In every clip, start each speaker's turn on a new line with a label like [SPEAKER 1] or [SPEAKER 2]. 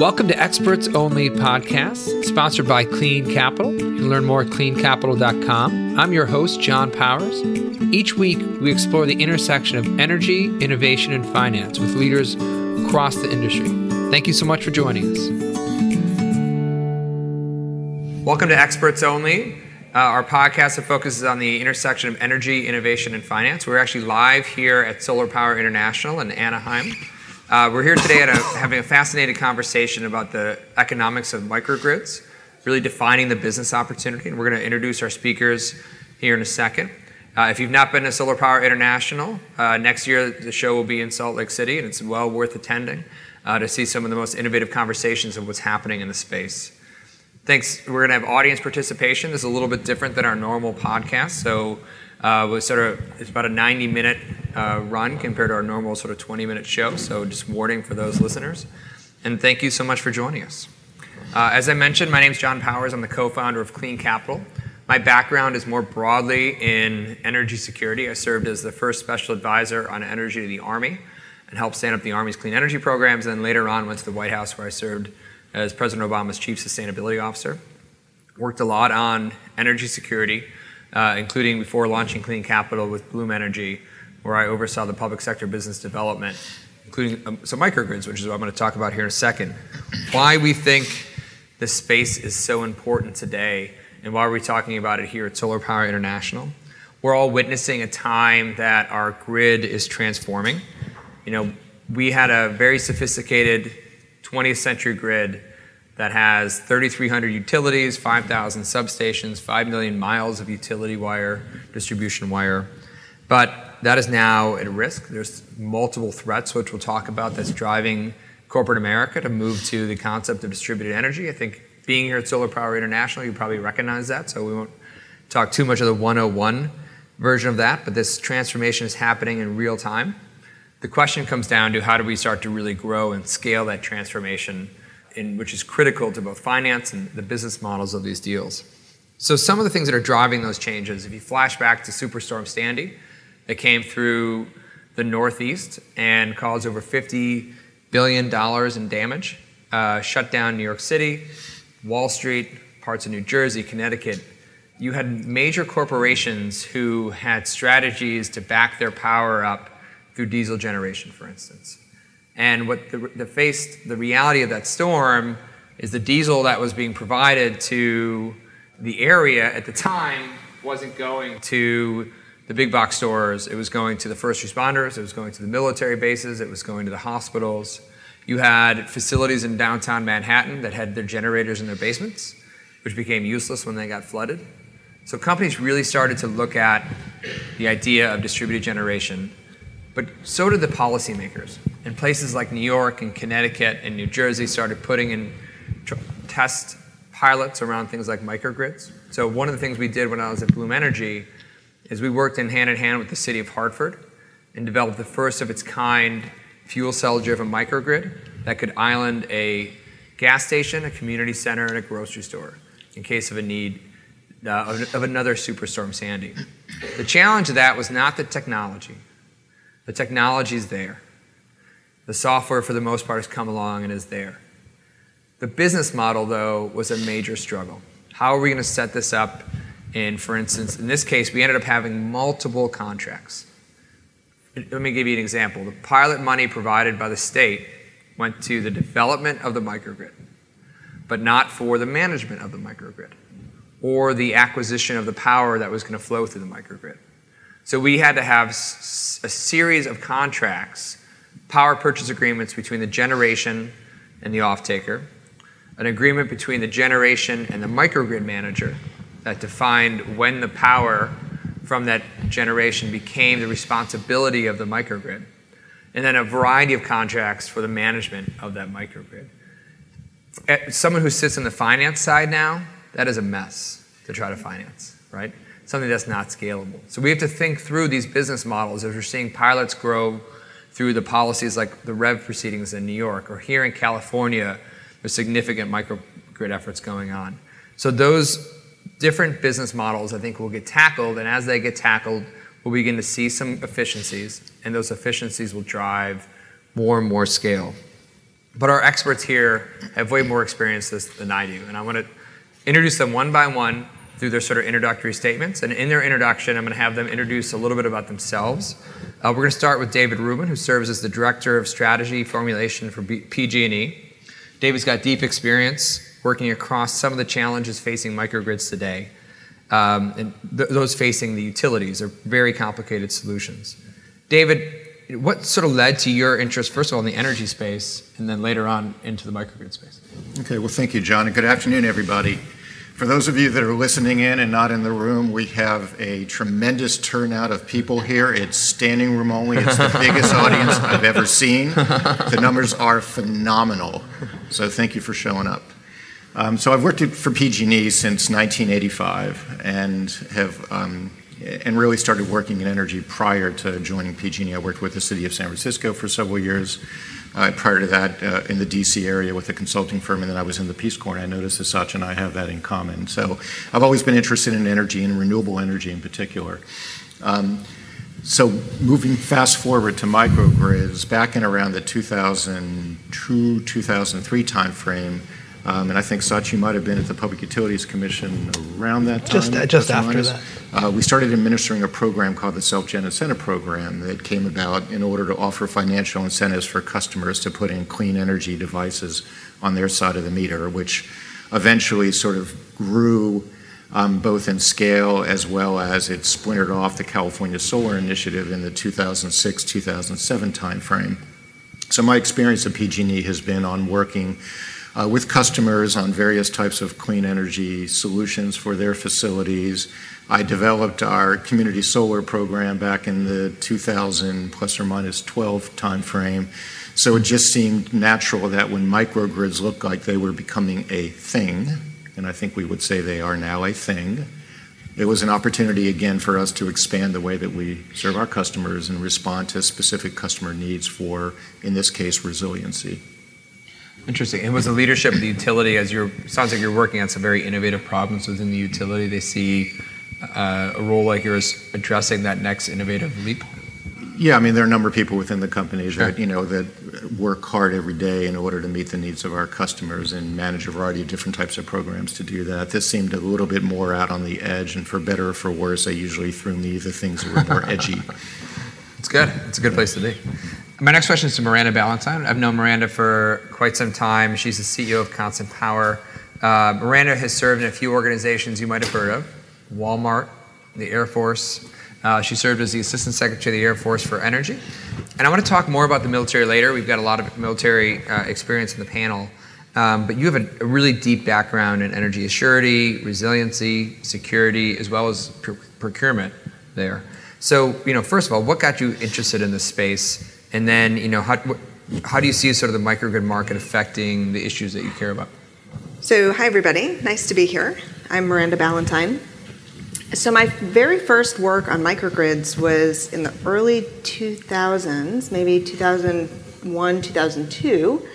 [SPEAKER 1] Welcome to Experts Only Podcast, sponsored by Clean Capital. You can learn more at cleancapital.com. I'm your host, John Powers. Each week, we explore the intersection of energy, innovation, and finance with leaders across the industry. Thank you so much for joining us. Welcome to Experts Only, uh, our podcast that focuses on the intersection of energy, innovation, and finance. We're actually live here at Solar Power International in Anaheim. Uh, we're here today having a fascinating conversation about the economics of microgrids, really defining the business opportunity. And we're going to introduce our speakers here in a second. Uh, if you've not been to Solar Power International, uh, next year the show will be in Salt Lake City, and it's well worth attending to see some of the most innovative conversations of what's happening in the space. Thanks. We're going to have audience participation. This is a little bit different than our normal podcast. So was sort of it's about a 90 minute uh, run compared to our normal sort of 20 minute show. So just warning for those listeners. And thank you so much for joining us. Uh, as I mentioned, my name is John Powers. I'm the co-founder of Clean Capital. My background is more broadly in energy security. I served as the first special advisor on energy to the Army and helped stand up the Army's clean energy programs. And then later on went to the White House where I served as President Obama's chief sustainability officer. Worked a lot on energy security, uh, including before launching Clean Capital with Bloom Energy, where I oversaw the public sector business development, including um, some microgrids, which is what I'm going to talk about here in a second. Why we think this space is so important today, and why are we talking about it here at Solar Power International? We're all witnessing a time that our grid is transforming. You know, we had a very sophisticated 20th century grid that has 3,300 utilities, 5,000 substations, 5 million miles of utility wire, distribution wire. But that is now at risk. There's multiple threats, which we'll talk about, that's driving corporate America to move to the concept of distributed energy. I think being here at Solar Power International, you probably recognize that, so we won't talk too much of the 101 version of that, but this transformation is happening in real time. The question comes down to how do we start to really grow and scale that transformation which is critical to both finance and the business models of these deals. So, some of the things that are driving those changes, if you flash back to Superstorm Sandy, that came through the Northeast and caused over $50 billion in damage, uh, shut down New York City, Wall Street, parts of New Jersey, Connecticut. You had major corporations who had strategies to back their power up through diesel generation, for instance. And what the, the faced the reality of that storm is the diesel that was being provided to the area at the time wasn't going to the big box stores. It was going to the first responders. It was going to the military bases. It was going to the hospitals. You had facilities in downtown Manhattan that had their generators in their basements, which became useless when they got flooded. So companies really started to look at the idea of distributed generation but so did the policymakers. And places like New York and Connecticut and New Jersey started putting in tr- test pilots around things like microgrids. So one of the things we did when I was at Bloom Energy is we worked in hand in hand with the city of Hartford and developed the first of its kind fuel cell driven microgrid that could island a gas station, a community center, and a grocery store in case of a need uh, of, of another superstorm Sandy. The challenge of that was not the technology. The technology is there. The software, for the most part, has come along and is there. The business model, though, was a major struggle. How are we going to set this up? And for instance, in this case, we ended up having multiple contracts. Let me give you an example. The pilot money provided by the state went to the development of the microgrid, but not for the management of the microgrid or the acquisition of the power that was going to flow through the microgrid. So we had to have a series of contracts, power purchase agreements between the generation and the off-taker, an agreement between the generation and the microgrid manager that defined when the power from that generation became the responsibility of the microgrid, and then a variety of contracts for the management of that microgrid. Eh, someone who sits in the finance side now, that is a mess to try to finance, right? Something that's not scalable. So we have to think through these business models as we're seeing pilots grow through the policies like the REV proceedings in New York, or here in California, there's significant microgrid efforts going on. So those different business models, I think, will get tackled, and as they get tackled, we'll begin to see some efficiencies, and those efficiencies will drive more and more scale. but our experts here have way more experience than I do. And I want to introduce them one by one through their sort of introductory statements. And in their introduction, I'm going to have them introduce a little bit about themselves. Uh, we're going to start with David Rubin, who serves as the Director of Strategy Formulation for PG&E. David's got deep experience working across some of the challenges facing microgrids today. Um, and th- those facing the utilities are very complicated solutions. David, what sort of led to your interest, first of all, in the energy space, and then later on into the microgrid space?
[SPEAKER 2] Okay, well, thank you, John, and good afternoon, everybody. For those of you that are listening in and not in the room, we have a tremendous turnout of people here. It's standing room only. It's the biggest audience I've ever seen. The numbers are phenomenal. So thank you for showing up. Um, so I've worked for PG&E since 1985 and have um, and really started working in energy prior to joining PG&E. I worked with the city of San Francisco for several years. Uh, prior to that, uh, in the DC area with a consulting firm, and then I was in the Peace Corps. And I noticed as such, and I have that in common. So I've always been interested in energy and renewable energy in particular. Um, so moving fast forward to microgrids, back in around the 2002, 2003 timeframe, um, and I think, Sach, you might have been at the Public Utilities Commission around that time.
[SPEAKER 3] Just, uh, just after that.
[SPEAKER 2] Uh, we started administering a program called the Self-Gen Incentive Program that came about in order to offer financial incentives for customers to put in clean energy devices on their side of the meter, which eventually sort of grew um, both in scale as well as it splintered off the California Solar Initiative in the 2006 2007 timeframe. So, my experience at PG&E has been on working Uh, with customers on various types of clean energy solutions for their facilities. I developed our community solar program back in the 2000 plus or minus 12 timeframe. So it just seemed natural that when microgrids looked like they were becoming a thing, and I think we would say they are now a thing, it was an opportunity again for us to expand the way that we serve our customers and respond to specific customer needs for, in this case, resiliency.
[SPEAKER 1] Interesting. And was the leadership of the utility, as you're, sounds like you're working on some very innovative problems within the utility, they see uh, a role like yours addressing that next innovative leap?
[SPEAKER 2] Yeah, I mean, there are a number of people within the companies sure. that, you know, that work hard every day in order to meet the needs of our customers and manage a variety of different types of programs to do that. This seemed a little bit more out on the edge, and for better or for worse, they usually threw me the things that were more edgy.
[SPEAKER 1] It's good. It's a good place to be. My next question is to Miranda Ballentine. I've known Miranda for quite some time. She's the CEO of Constant Power. Uh, Miranda has served in a few organizations you might have heard of Walmart, the Air Force. Uh, she served as the Assistant Secretary of the Air Force for Energy. And I want to talk more about the military later. We've got a lot of military uh, experience in the panel. Um, but you have a, a, really deep background in energy assurity, resiliency, security, as well as pr- procurement there. So, you know, first of all, what got you interested in this space? And then, you know, how, how do you see sort of the microgrid market affecting the issues that you care about?
[SPEAKER 4] So, hi everybody. Nice to be here. I'm Miranda Ballentine. So, my very first work on microgrids was in the early 2000s, maybe 2001, 2002,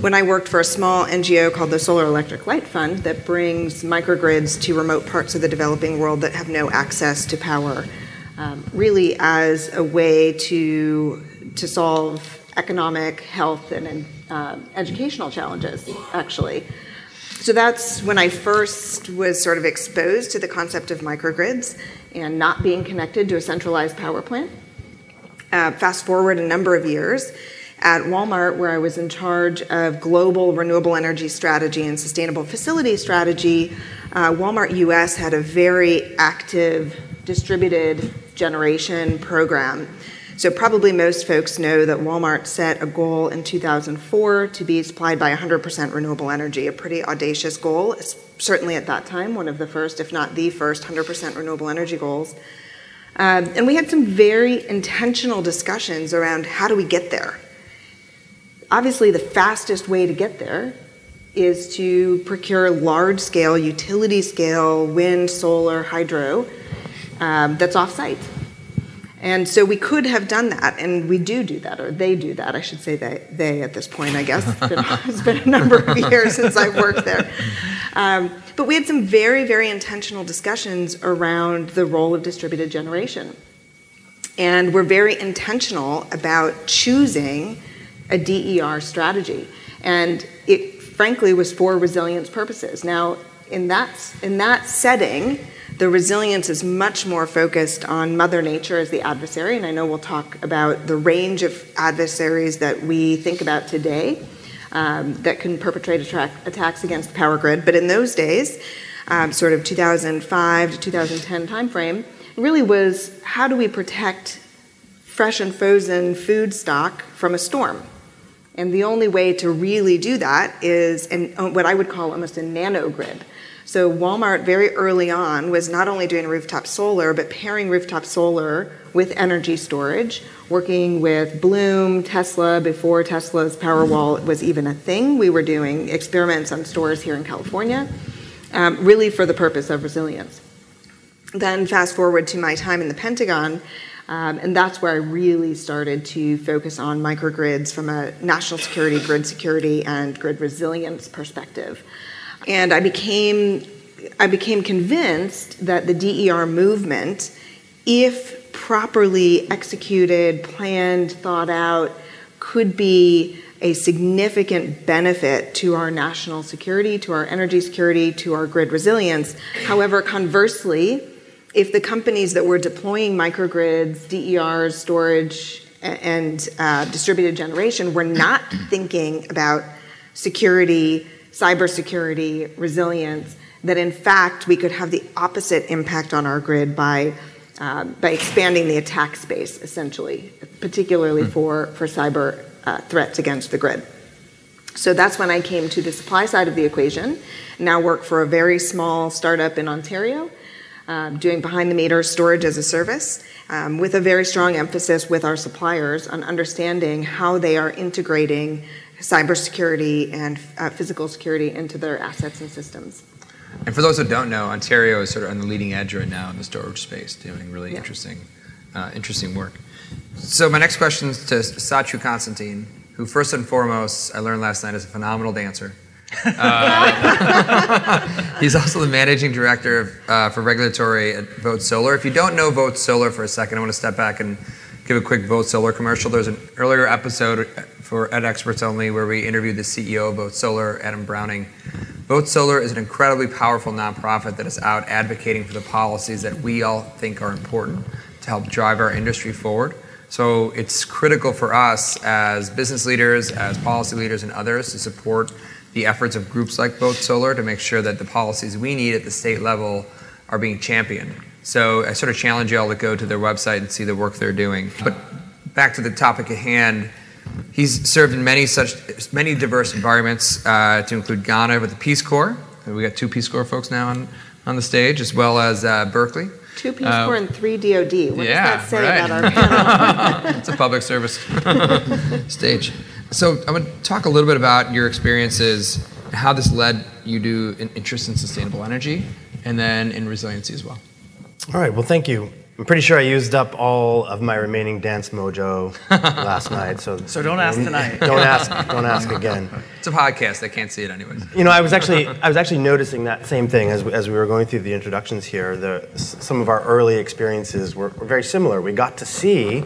[SPEAKER 4] when I worked for a small NGO called the Solar Electric Light Fund that brings microgrids to remote parts of the developing world that have no access to power, um, really as a way to to solve economic, health, and uh, educational challenges, actually. So that's when I first was sort of exposed to the concept of microgrids and not being connected to a centralized power plant. Uh, fast forward a number of years at Walmart, where I was in charge of global renewable energy strategy and sustainable facility strategy, uh, Walmart US had a very active distributed generation program so, probably most folks know that Walmart set a goal in 2004 to be supplied by 100% renewable energy, a pretty audacious goal. Certainly at that time one of the first, if not the first, 100% renewable energy goals. Um, and we had some very intentional discussions around how do we get there. Obviously, the fastest way to get there is to procure large scale, utility scale wind, solar, hydro um, that's off site. And so we could have done that, and we do do that, or they do that. I should say they, they at this point, I guess. It's been, it's been a number of years since I've worked there. Um, but we had some very, very intentional discussions around the role of distributed generation. And we're very intentional about choosing a DER strategy. And it frankly was for resilience purposes. Now, in that, in that setting, the resilience is much more focused on Mother Nature as the adversary, and I know we'll talk about the range of adversaries that we think about today um, that can perpetrate attacks against the power grid. But in those days, um, sort of 2005 to 2010 timeframe, really was how do we protect fresh and frozen food stock from a storm? And the only way to really do that is in what I would call almost a nano grid. So Walmart very early on was not only doing rooftop solar, but pairing rooftop solar with energy storage, working with Bloom, Tesla, before Tesla's Powerwall was even a thing. We were doing experiments on stores here in California, um, really for the purpose of resilience. Then fast forward to my time in the Pentagon, um, and that's where I really started to focus on microgrids from a national security, grid security, and grid resilience perspective. And I became, I became convinced that the DER movement, if properly executed, planned, thought out, could be a significant benefit to our national security, to our energy security, to our grid resilience. However, conversely, if the companies that were deploying microgrids, DERs, storage, and uh, distributed generation were not thinking about security, cybersecurity, resilience, that in fact we could have the opposite impact on our grid by, uh, by expanding the attack space, essentially, particularly mm. for, for cyber uh, threats against the grid. So that's when I came to the supply side of the equation. Now work for a very small startup in Ontario, um, doing behind the meter storage as a service, um, with a very strong emphasis with our suppliers on understanding how they are integrating cybersecurity and uh, physical security into their assets and systems.
[SPEAKER 1] And for those who don't know, Ontario is sort of on the leading edge right now in the storage space, doing really yeah. interesting, uh, interesting work. So my next question is to Sachu Constantine, who first and foremost I learned last night is a phenomenal dancer. Uh, he's also the managing director uh, for regulatory at Vote Solar. If you don't know Vote Solar for a second, I want to step back and give a quick Vote Solar commercial. There's an earlier episode for Ed Experts Only where we interviewed the CEO of Vote Solar, Adam Browning. Vote Solar is an incredibly powerful nonprofit that is out advocating for the policies that we all think are important to help drive our industry forward. So it's critical for us as business leaders, as policy leaders, and others to support the efforts of groups like Vote Solar to make sure that the policies we need at the state level are being championed. So I sort of challenge you all to go to their website and see the work they're doing. But back to the topic at hand, he's served in many such many diverse environments, uh, to include Ghana with the Peace Corps. We got two Peace Corps folks now on, on the stage, as well as uh, Berkeley.
[SPEAKER 4] Two Peace uh, Corps and three DoD. What
[SPEAKER 1] yeah,
[SPEAKER 4] does that say
[SPEAKER 1] right.
[SPEAKER 4] about our panel?
[SPEAKER 1] it's a public service stage. So I'm going to talk a little bit about your experiences, how this led you to an interest in sustainable energy, and then in resiliency as well.
[SPEAKER 3] All right. Well, thank you. I'm pretty sure I used up all of my remaining dance mojo last night. So,
[SPEAKER 5] so don't ask tonight.
[SPEAKER 3] Don't ask. Don't ask again.
[SPEAKER 1] It's a podcast. I can't see it anyways.
[SPEAKER 3] You know, I was actually I was actually noticing that same thing as we, as we were going through the introductions here. The, some of our early experiences were, were very similar. We got to see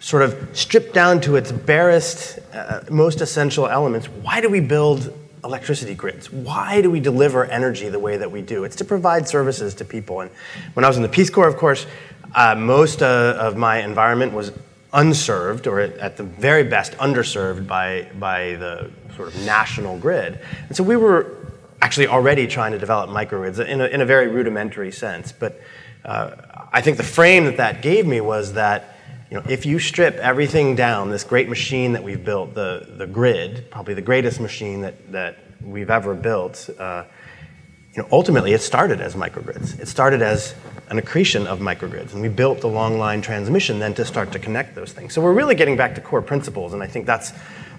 [SPEAKER 3] sort of stripped down to its barest, uh, most essential elements. Why do we build electricity grids. Why do we deliver energy the way that we do? It's to provide services to people. And when I was in the Peace Corps, of course, uh, most uh, of my environment was unserved, or at the very best, underserved by, by the sort of national grid. And so we were actually already trying to develop microgrids in a, in a very rudimentary sense. But uh, I think the frame that that gave me was that you know, if you strip everything down, this great machine that we've built, the, the grid, probably the greatest machine that, that we've ever built, uh, you know, ultimately it started as microgrids. It started as an accretion of microgrids, and we built the long line transmission then to start to connect those things. So we're really getting back to core principles, and I think that's,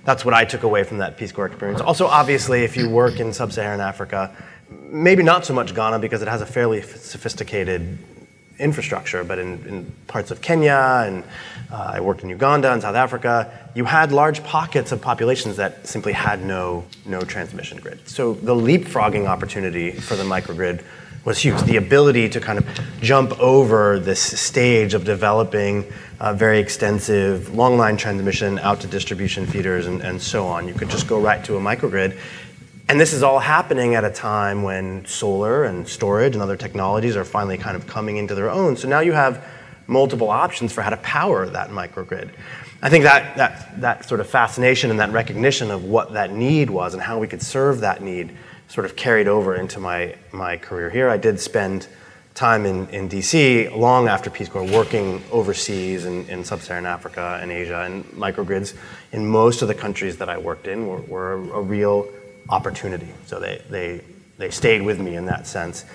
[SPEAKER 3] that's what I took away from that Peace Corps experience. Also, obviously, if you work in sub Saharan Africa, maybe not so much Ghana because it has a fairly sophisticated infrastructure, but in, in parts of Kenya and uh, I worked in Uganda and South Africa, you had large pockets of populations that simply had no, no transmission grid. So the leapfrogging opportunity for the microgrid was huge. The ability to kind of jump over this stage of developing uh, very extensive long line transmission out to distribution feeders and, and so on. You could just go right to a microgrid. And this is all happening at a time when solar and storage and other technologies are finally kind of coming into their own. So now you have multiple options for how to power that microgrid. I think that, that, that sort of fascination and that recognition of what that need was and how we could serve that need sort of carried over into my, my career here. I did spend time in, in DC long after Peace Corps working overseas in, in sub Saharan Africa and Asia, and microgrids in most of the countries that I worked in were, were a, a, real opportunity. So they, they, they stayed with me in that sense.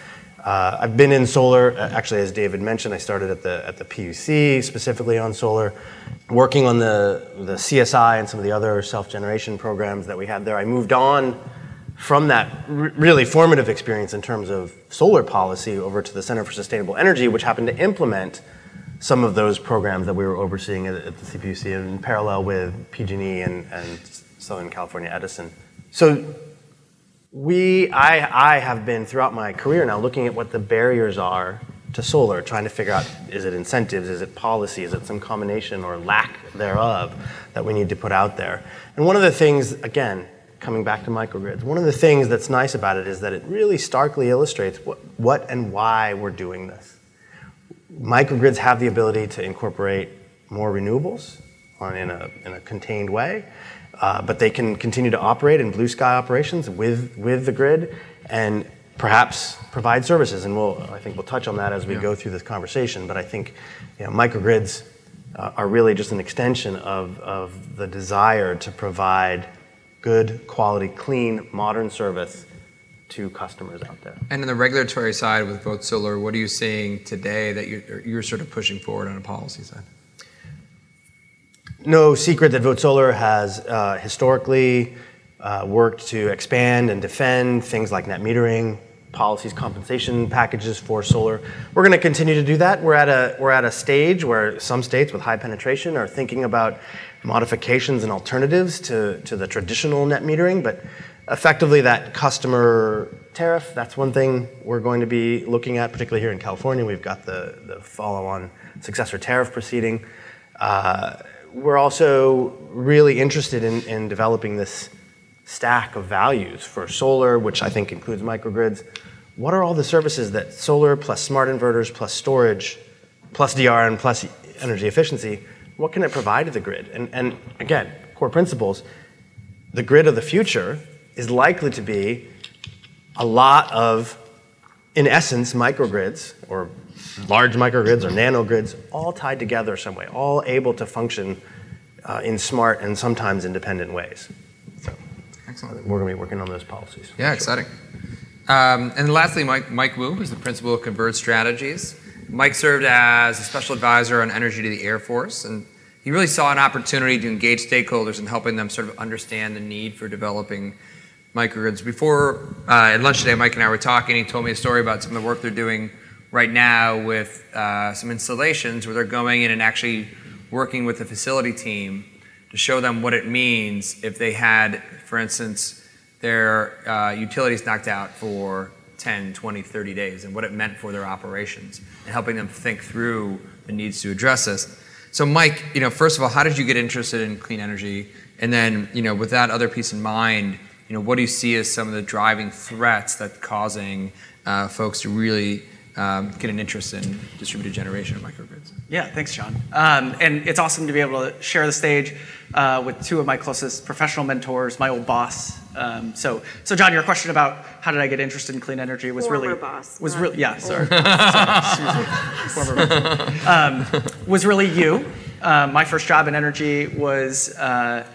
[SPEAKER 3] Uh, I've been in solar, uh, actually, as David mentioned, I started at the, at the PUC specifically on solar, working on the, the CSI and some of the other self generation programs that we had there. I moved on from that r- really formative experience in terms of solar policy over to the Center for Sustainable Energy, which happened to implement some of those programs that we were overseeing at, at the CPUC in parallel with PG&E and, and Southern California Edison. So we, I, I have been throughout my career now looking at what the barriers are to solar, trying to figure out is it incentives, is it policy, is it some combination or lack thereof that we need to put out there. And one of the things, again, coming back to microgrids, one of the things that's nice about it is that it really starkly illustrates what, what and why we're doing this. Microgrids have the ability to incorporate more renewables in a, in a contained way. Uh, but they can continue to operate in blue sky operations with, with the grid and perhaps provide services. And we'll, I think we'll touch on that as we yeah. go through this conversation. But I think you know, microgrids uh, are really just an extension of, of the desire to provide good, quality, clean, modern service to customers out there.
[SPEAKER 1] And in the regulatory side with Vote Solar, what are you seeing today that you're, you're sort of pushing forward on a policy side?
[SPEAKER 3] No secret that Vote Solar has uh, historically uh, worked to expand and defend things like net metering, policies, compensation packages for solar. We're going to continue to do that. We're at a we're at a stage where some states with high penetration are thinking about modifications and alternatives to, to the traditional net metering, but effectively that customer tariff, that's one thing we're going to be looking at, particularly here in California. We've got the, the follow-on successor tariff proceeding. Uh, we're also really interested in, in developing this stack of values for solar, which I think includes microgrids. What are all the services that solar plus smart inverters plus storage plus DR and plus energy efficiency, what can it provide to the grid? And, and again, core principles, the grid of the future is likely to be a lot of, in essence, microgrids or large microgrids or nanogrids, all tied together some way, all able to function uh, in smart and sometimes independent ways. So Excellent. We're going to be working on those policies.
[SPEAKER 1] Yeah, sure. exciting. Um, and lastly, Mike, Mike Wu, who's the principal of Converge Strategies. Mike served as a special advisor on energy to the Air Force, and he really saw an opportunity to engage stakeholders in helping them sort of understand the need for developing microgrids. Before uh, at lunch today, Mike and I were talking. He told me a story about some of the work they're doing right now with uh, some installations where they're going in and actually working with the facility team to show them what it means if they had, for instance, their uh, utilities knocked out for 10, 20, 30 days and what it meant for their operations and helping them think through the needs to address this. So, Mike, you know, first of all, how did you get interested in clean energy? And then, you know, with that other piece in mind, you know, what do you see as some of the driving threats that causing uh, folks to really get an interest in distributed generation of microgrids.
[SPEAKER 5] Yeah, thanks, John. Um, and it's awesome to be able to share the stage uh, with two of my closest professional mentors, my old boss. Um, so, so John, your question about how did I get interested in clean energy was
[SPEAKER 4] former
[SPEAKER 5] really
[SPEAKER 4] boss,
[SPEAKER 5] was really yeah, sorry, sorry former boss. Um, was really you. Uh, my first job in energy was. Uh,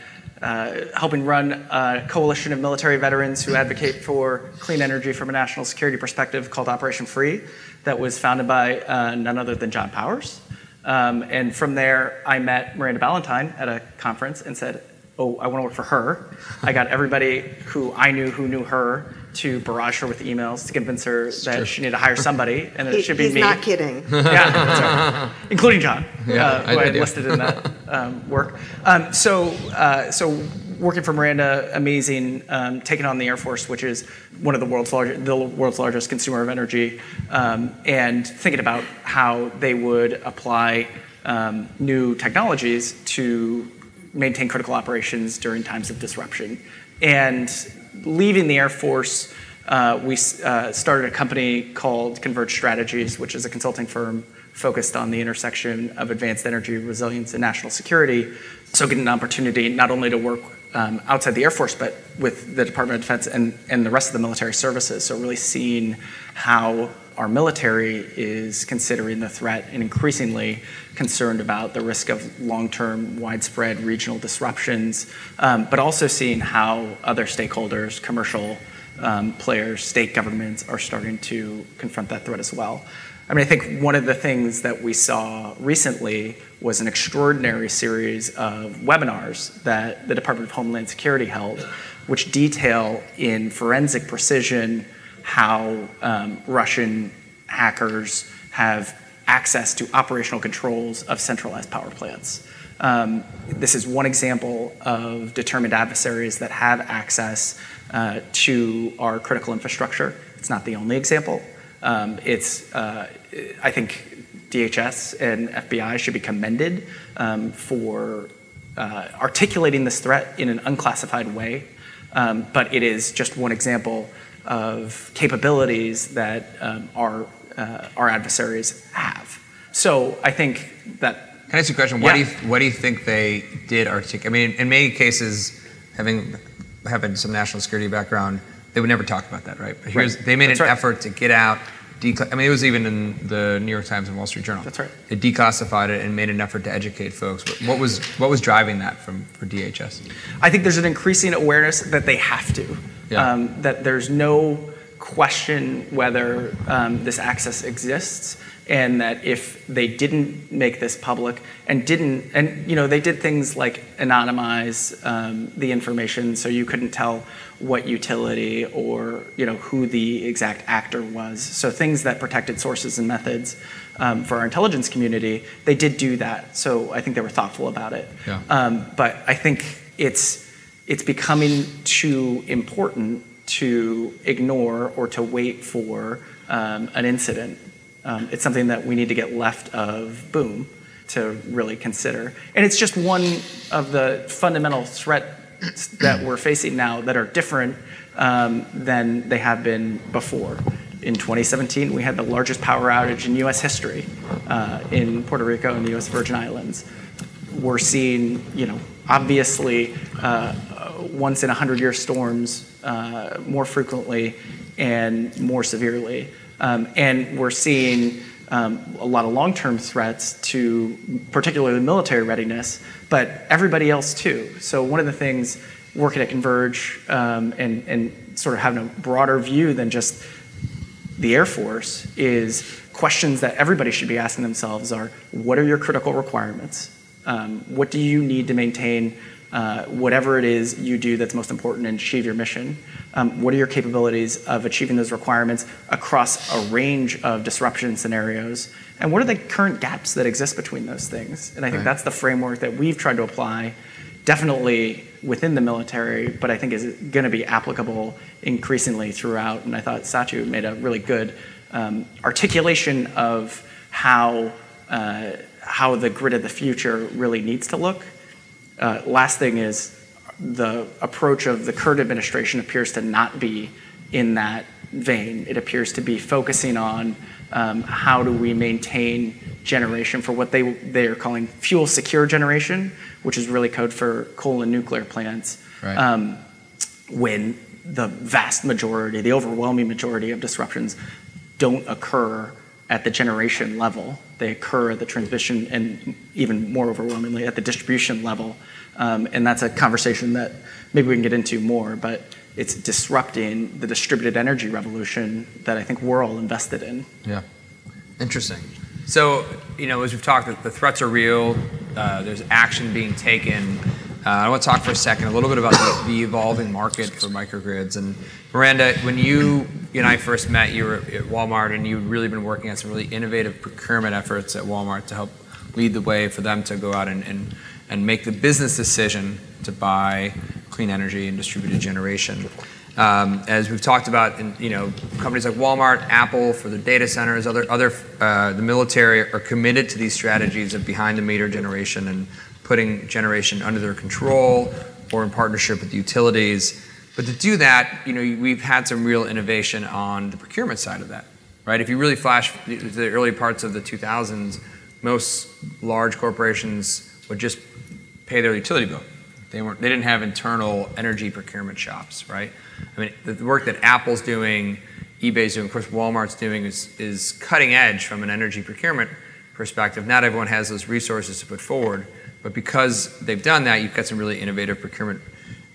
[SPEAKER 5] uh, helping run a coalition of military veterans who advocate for clean energy from a national security perspective called Operation Free that was founded by uh, none other than John Powers. Um, and from there, I met Miranda Ballentine at a conference and said, Oh, I want to work for her. I got everybody who I knew who knew her to barrage her with emails to convince her it's that true. she needed to hire somebody and that he, it should be
[SPEAKER 4] he's
[SPEAKER 5] me.
[SPEAKER 4] He's not kidding.
[SPEAKER 5] yeah, including John, yeah, uh, who I, I listed in that um, work. Um, so, uh, so working for Miranda, amazing, um, taking on the Air Force, which is one of the world's largest, the world's largest consumer of energy, um, and thinking about how they would apply um, new technologies to maintain critical operations during times of disruption. And leaving the Air Force, uh, we uh, started a company called Converge Strategies, which is a consulting firm focused on the intersection of advanced energy resilience and national security. So, getting an opportunity not only to work um, outside the Air Force, but with the Department of Defense and, and the rest of the military services. So, really seeing how our military is considering the threat and increasingly concerned about the risk of long term, widespread regional disruptions, um, but also seeing how other stakeholders, commercial um, players, state governments are starting to confront that threat as well. I mean, I think one of the things that we saw recently was an extraordinary series of webinars that the Department of Homeland Security held, which detail in forensic precision how um, Russian hackers have access to operational controls of centralized power plants. Um, this is one example of determined adversaries that have access uh, to our critical infrastructure. It's not the only example. Um, it's, uh, I think DHS and FBI should be commended um, for uh, articulating this threat in an unclassified way. Um, but it is just one example of capabilities that um, our, uh, our adversaries have. So I think that.
[SPEAKER 1] Can I ask you a question? What, do, you, what do you think they did articulate? I mean, in many cases, having having some national security background, they would never talk about that, right? But here's, right. They made That's an right. effort to get out I mean, it was even in the New York Times and Wall Street Journal.
[SPEAKER 5] That's right.
[SPEAKER 1] They declassified it and made an effort to educate folks. What was what was driving that from for DHS?
[SPEAKER 5] I think there's an increasing awareness that they have to. Yeah. Um, that there's no question whether um, this access exists and that if they didn't make this public and didn't and you know they did things like anonymize um, the information so you couldn't tell what utility or you know who the exact actor was. So things that protected sources and methods um, for our intelligence community they did do that. So i think they were thoughtful about it. Yeah. um, but i think it's it's becoming too important to ignore or to wait for um, an incident um, it's something that we need to get left of boom to really consider. And it's just one of the fundamental threats that we're facing now that are different um, than they have been before. In 2017, we had the largest power outage in US history uh, in Puerto Rico and the US Virgin Islands. We're seeing, you know, obviously uh, once in a hundred year storms uh, more frequently and more severely. Um, and we're seeing um, a lot of long-term threats to particularly military readiness, but everybody else too. So one of the things working at Converge um, and, sort of having a broader view than just the Air Force is questions that everybody should be asking themselves are, what are your critical requirements? What do you need to maintain uh, whatever it is you do that's most important and achieve your mission. Um, what are your capabilities of achieving those requirements across a range of disruption scenarios? And what are the current gaps that exist between those things? And I think right. that's the framework that we've tried to apply, definitely within the military, but I think is going to be applicable increasingly throughout. And I thought Sachu made a really good um, articulation of how. Uh, how the grid of the future really needs to look uh, last thing is the approach of the current administration appears to not be in that vein. It appears to be focusing on um, how do we maintain generation for what they they are calling fuel secure generation, which is really code for coal and nuclear plants. Right. Um, when the vast majority, the overwhelming majority of disruptions don't occur at the generation level. They occur at the transmission and even more overwhelmingly at the distribution level. Um, and that's a conversation that maybe we can get into more, but it's disrupting the distributed energy revolution that I think we're all invested in.
[SPEAKER 1] Yeah. Interesting. So, you know, as we've talked, that the threats are real, uh, there's action being taken. Uh, I want to talk for a second a little bit about the, the, evolving market for microgrids. And Miranda, when you, you and I first met, you were at Walmart and you'd really been working on some really innovative procurement efforts at Walmart to help lead the way for them to go out and, and, and make the business decision to buy clean energy and distributed generation. Um, as we've talked about, you know, companies like Walmart, Apple for their data centers, other, uh, the military are committed to these strategies of behind-the-meter generation and putting generation under their control or in partnership with utilities. But to do that, you know, we've had some real innovation on the procurement side of that, right? If you really flash the early parts of the 2000s, most large corporations would just pay their utility bill. They weren't. They didn't have internal energy procurement shops, right? I mean, the work that Apple's doing, eBay's doing, of course, Walmart's doing is is cutting edge from an energy procurement perspective. Not everyone has those resources to put forward, but because they've done that, you've got some really innovative procurement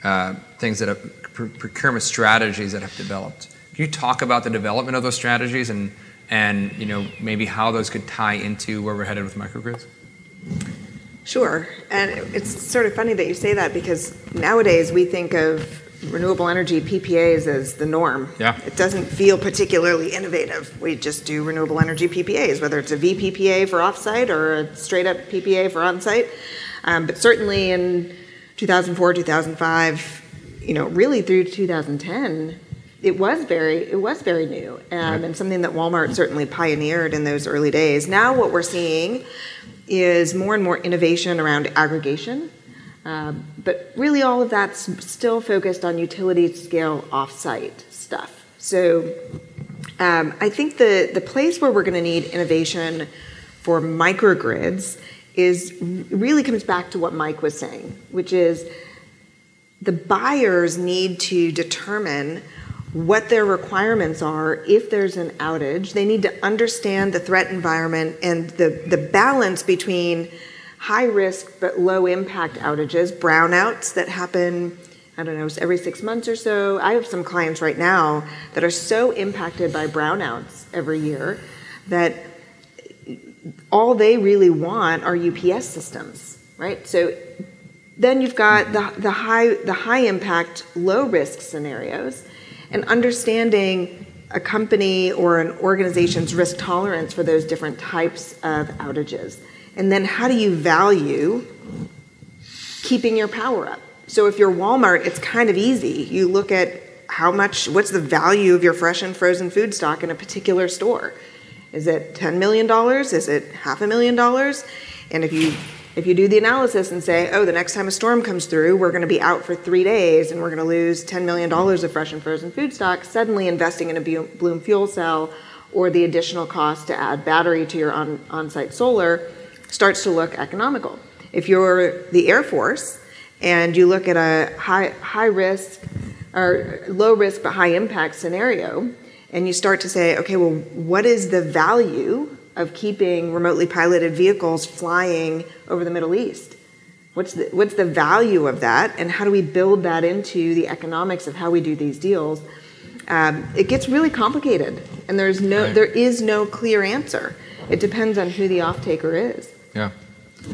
[SPEAKER 1] uh, strategies that have developed. Can you talk about the development of those strategies and, and you know, maybe how those could tie into where we're headed with microgrids?
[SPEAKER 4] Sure. And it's sort of funny that you say that because nowadays we think of renewable energy PPAs as the norm.
[SPEAKER 1] Yeah.
[SPEAKER 4] It doesn't feel particularly innovative. We just do renewable energy PPAs, whether it's a VPPA for off-site or a straight-up PPA for on-site. Um, but certainly in 2004, 2005, you know, really through 2010, it was very it was very new.
[SPEAKER 1] Right and
[SPEAKER 4] Something that Walmart certainly pioneered in those early days. Now what we're seeing is more and more innovation around aggregation. Uh, but really all of that's still focused on utility scale off-site stuff. So um I think the the place where we're gonna need innovation for microgrids is really comes back to what Mike was saying, which is the buyers need to determine what their requirements are if there's an outage. They need to understand the threat environment and the the balance between high risk but low impact outages, brownouts that happen, I don't know, every six months or so. I have some clients right now that are so impacted by brownouts every year that all they really want are UPS systems, right? Then you've got mm-hmm. the high impact, low risk scenarios and understanding a company or an organization's mm-hmm. risk tolerance for those different types of outages. And then how do you value keeping your power up? So if you're Walmart, it's kind of easy. You look at how much, what's the value of your fresh and frozen food stock in a particular store. Is it $10 million? Is it half a million dollars? And if you do the analysis and say, "Oh, the next time a storm comes through, we're gonna be out for three days, and we're gonna lose $10 million of fresh and frozen food stock," suddenly investing in a Bloom fuel cell or the additional cost to add battery to your on-site solar starts to look economical. If you're the Air Force and you look at a high risk or low risk but high impact scenario, and you start to say, "Okay, well, what is the value of keeping remotely piloted vehicles flying over the Middle East? What's the what's the value of that, and how do we build that into the economics of how we do these deals?" Um, it gets really complicated, and there's no-
[SPEAKER 1] Right
[SPEAKER 4] There is no clear answer. It depends on who the off taker is.
[SPEAKER 1] Yeah.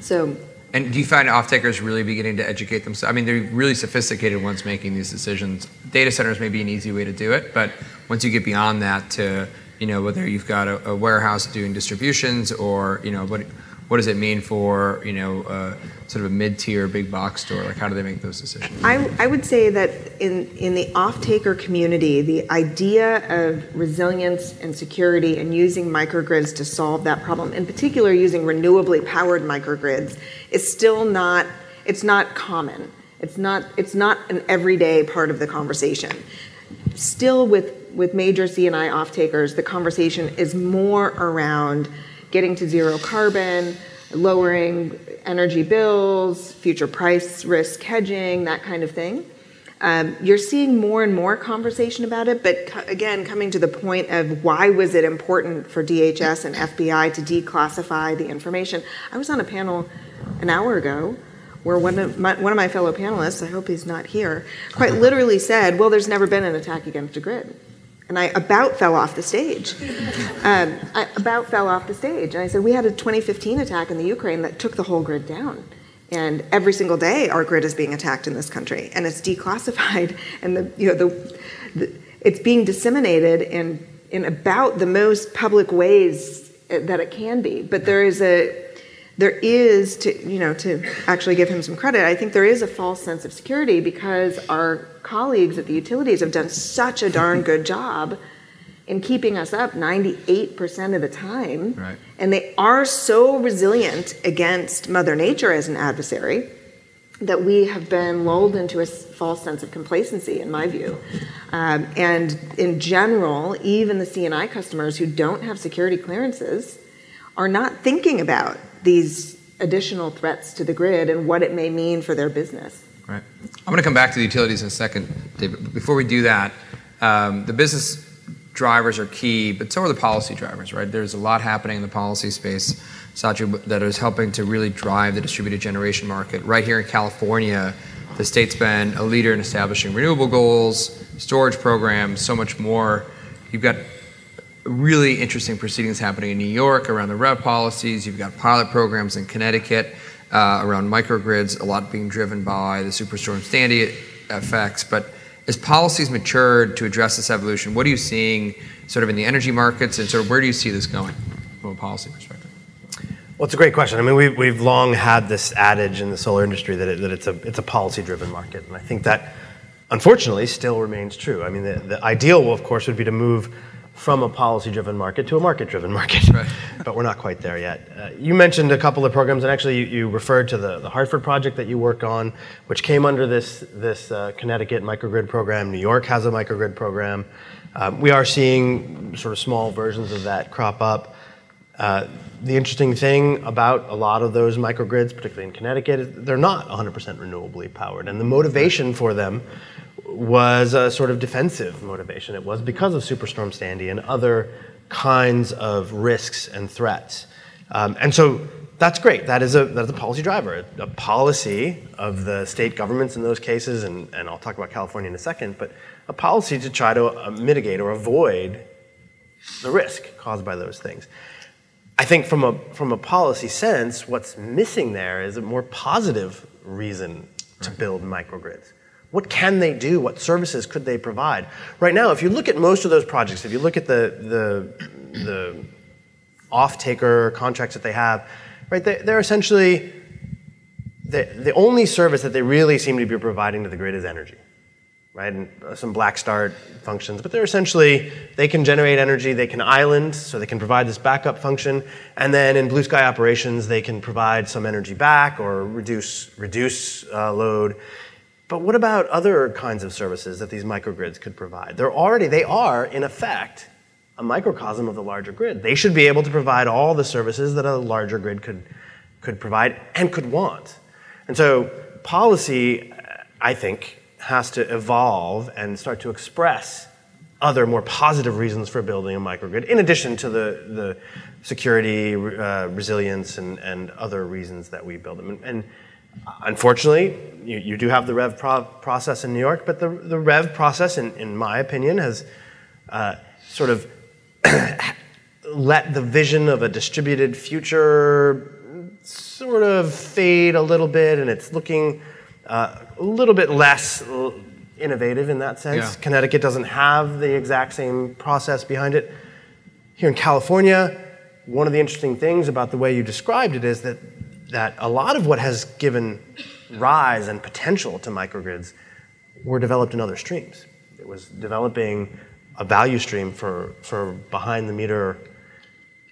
[SPEAKER 4] So.
[SPEAKER 1] And do you find off takers really beginning to educate themselves? I mean, they're really sophisticated ones making these decisions. Data centers may be an easy way to do it, but once you get beyond that to, you know, whether you've got a warehouse doing distributions or, you know, what does it mean for, you know, uh, sort of a mid-tier big box store? Like, how do they make those decisions?
[SPEAKER 4] I would say that in the off-taker community, the idea of resilience and security and using microgrids to solve that problem, in particular using renewably powered microgrids, is still not it's not common. It's not, it's not an everyday part of the conversation. Still with major C&I offtakers, the conversation is more around getting to zero carbon, lowering energy bills, future price risk hedging, that kind of thing. Um, you're seeing more and more conversation about it, but again, coming to the point of why was it important for DHS and FBI to declassify the information. I was on a panel an hour ago where one of my fellow panelists, I hope he's not here, quite literally said, "Well, there's never been an attack against a grid." I about fell off the stage. Um, I about fell off the stage, and I said, "We had a 2015 attack in the Ukraine that took the whole grid down, and every single day our grid is being attacked in this country, and it's declassified, and the you know, the it's being disseminated in in about the most public ways eh, that it can be." But there is to you know to actually give him some credit i think there is a false sense of security because our colleagues at the utilities have done such a darn good job in keeping us up 98% of the time
[SPEAKER 1] Right.
[SPEAKER 4] and they are so resilient against mother nature as an adversary that we have been lulled into a false sense of complacency, in my view. Um, and in general, even the C&I customers who don't have security clearances are not thinking about these additional threats to the grid and what it may mean for their business.
[SPEAKER 1] Right. I'm going to come back to the utilities in a second, David. Before we do that, um, the business drivers are key, but so are the policy drivers, right? There's a lot happening in the policy space, Sachu, that is helping to really drive the distributed generation market. Right here in California, the state's been a leader in establishing renewable goals, storage programs, so much more. You've got really interesting proceedings happening in New York around the REV policies. You've got pilot programs in Connecticut uh, around microgrids, a lot being driven by the Superstorm Sandy effects. But as policies matured to address this evolution, what are you seeing sort of in the energy markets and sort of where do you see this going from a policy perspective?
[SPEAKER 3] Well, it's a great question. I mean, we've, we've long had this adage in the solar industry that, that it's a, it's a policy driven market. And I think that, unfortunately, still remains true. I mean, the, the ideal, of course, would be to move from a policy driven market to a market driven market.
[SPEAKER 1] Right.
[SPEAKER 3] but we're not quite there yet. Uh, you mentioned a couple of programs, and actually, you, you referred to the, the Hartford project that you work on, which came under this, this uh, Connecticut microgrid program. New York has a microgrid program. Um, we are seeing sort of small versions of that crop up. Uh, the interesting thing about a lot of those microgrids, particularly in Connecticut, is they're not 100% renewably powered. And the motivation for them was a sort of defensive motivation. It was because of Superstorm Sandy and other kinds of risks and threats. Um, and so that's great. That is a, that is a policy driver, a policy of the state governments in those cases, and, and I'll talk about California in a second, but a policy to try to uh, mitigate or avoid the risk caused by those things. I think from a from a policy sense, what's missing there is a more positive reason to build microgrids. What can they do? What services could they provide? Right now, if you look at most of those projects, if you look at the the, the off-taker contracts that they have, right, they, they're essentially the, the only service that they really seem to be providing to the grid is energy right? And uh, some black start functions, but they're essentially they can generate energy, they can island, so they can provide this backup function, and then in blue sky operations they can provide some energy back or reduce reduce uh, load. But what about other kinds of services that these microgrids could provide? They're already they are in effect a microcosm of the larger grid. They should be able to provide all the services that a larger grid could could provide and could want. And so policy, I think, has to evolve and start to express other more positive reasons for building a microgrid, in addition to the, the security, uh, resilience, and, and other reasons that we build them. And, and unfortunately, you, you do have the REV pro- process in New York, but the, the REV process, in, in my opinion, has uh, sort of let the vision of a distributed future sort of fade a little bit, and it's looking uh, a little bit less innovative in that sense.
[SPEAKER 1] Yeah.
[SPEAKER 3] Connecticut doesn't have the exact same process behind it. Here in California, one of the interesting things about the way you described it is that, that a lot of what has given rise and potential to microgrids were developed in other streams. It was developing a value stream for, for behind the meter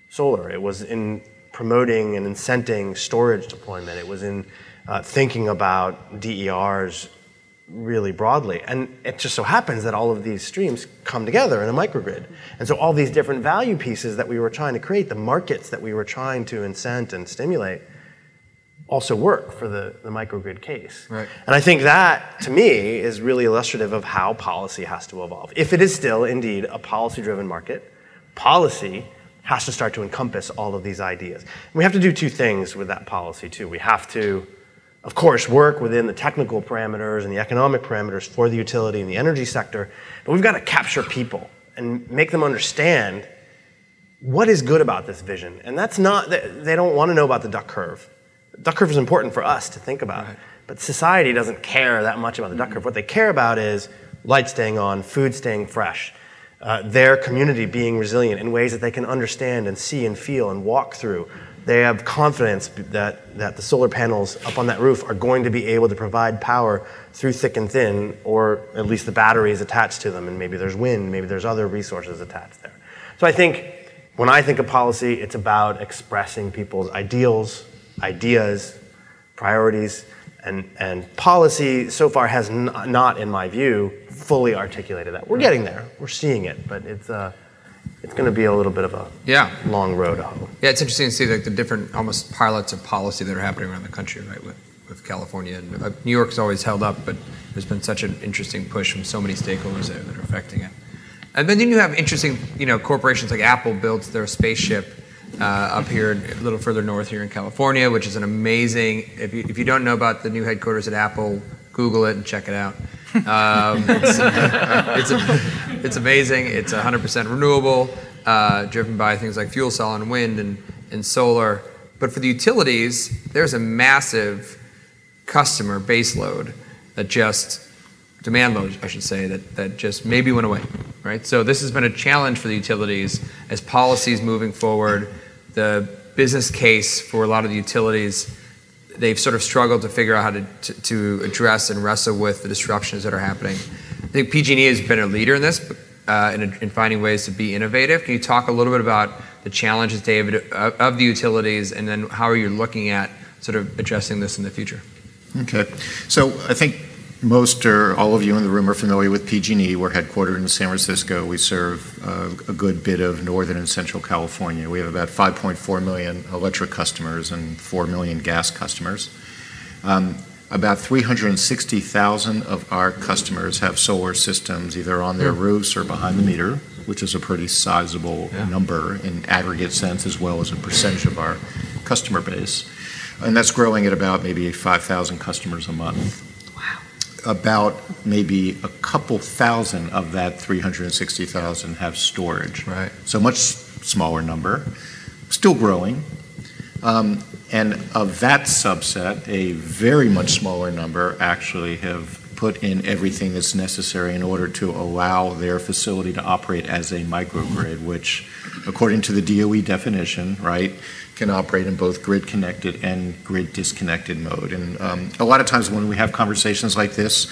[SPEAKER 3] solar. It was in promoting and incenting storage deployment. It was in uh, thinking about DERs really broadly. And it just so happens that all of these streams come together in a microgrid. And so all these different value pieces that we were trying to create, the markets that we were trying to incent and stimulate, also work for the, the microgrid case.
[SPEAKER 1] Right.
[SPEAKER 3] And I think that, to me, is really illustrative of how policy has to evolve. If it is still indeed a policy driven market, policy has to start to encompass all of these ideas. And we have to do two things with that policy, too. We have to, of course, work within the technical parameters and the economic parameters for the utility and the energy sector, but we've got to capture people and make them understand what is good about this vision. And that's not, they they don't want to know about the duck curve. Duck curve is important for us to think about, but society doesn't care that much about the duck curve. What they care about is light staying on, food staying fresh, uh, their community being resilient in ways that they can understand and see and feel and walk through, they have confidence that, that the solar panels up on that roof are going to be able to provide power through thick and thin, or at least the batteries attached to them, and maybe there's wind, maybe there's other resources attached there. So I think when I think of policy, it's about expressing people's ideals, ideas, priorities, and, and policy so far has n- not, in my view, fully articulated that. We're getting there, we're seeing it, but it's. Uh, it's going to be a little bit of a
[SPEAKER 1] Yeah.
[SPEAKER 3] long road. I hope.
[SPEAKER 1] Yeah, it's interesting to see like the different almost pilots of policy that are happening around the country, right? With with California and uh, New York's always held up, but there's been such an interesting push from so many stakeholders there that are affecting it. And then you have interesting, you know, corporations like Apple builds their spaceship up here, a little further north here in California, which is an amazing. If you, don't know about the new headquarters at Apple, Google it and check it out. Um, it's amazing. It's 100% renewable, uh, driven by things like fuel cell and wind and, and solar. But for the utilities, there's a massive customer base load that just demand load, I should say, that, that just maybe went away, right? So this has been a challenge for the utilities as policies moving forward. The business case for a lot of the utilities, they've sort of struggled to figure out how to, address and wrestle with the disruptions that are happening. I think PG&E has been a leader in this, uh, in, in finding ways to be innovative. Can you talk a little bit about the challenges, David, of the utilities, and then how are you looking at sort of addressing this in the future?
[SPEAKER 2] Okay. So I think most or all of you in the room are familiar with PG&E. We're headquartered in San Francisco. We serve uh, a good bit of northern and central California. We have about 5.4 million electric customers and 4 million gas customers. Um, about 360,000 of our customers have solar systems either on their roofs or behind the meter, which is a pretty sizable number in aggregate sense as well as a percentage of our customer base. And that's growing at about maybe 5,000 customers a month. About maybe a couple thousand of that 360,000 have storage.
[SPEAKER 1] Right.
[SPEAKER 2] So much smaller number, still growing. Um, and of that subset, a very much smaller number actually have put in everything that's necessary in order to allow their facility to operate as a microgrid, which, according to the DOE definition, right, can operate in both grid connected and grid disconnected mode. And um, a lot of times when we have conversations like this,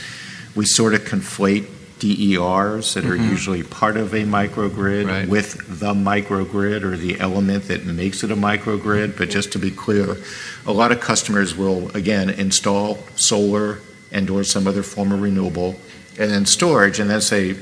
[SPEAKER 2] we sort of conflate DERs that are usually part of a microgrid
[SPEAKER 1] Right.
[SPEAKER 2] with the microgrid or the element that makes it a microgrid. But just to be clear, a lot of customers will, again, install solar and/or some other form of renewable, and then storage, and then say,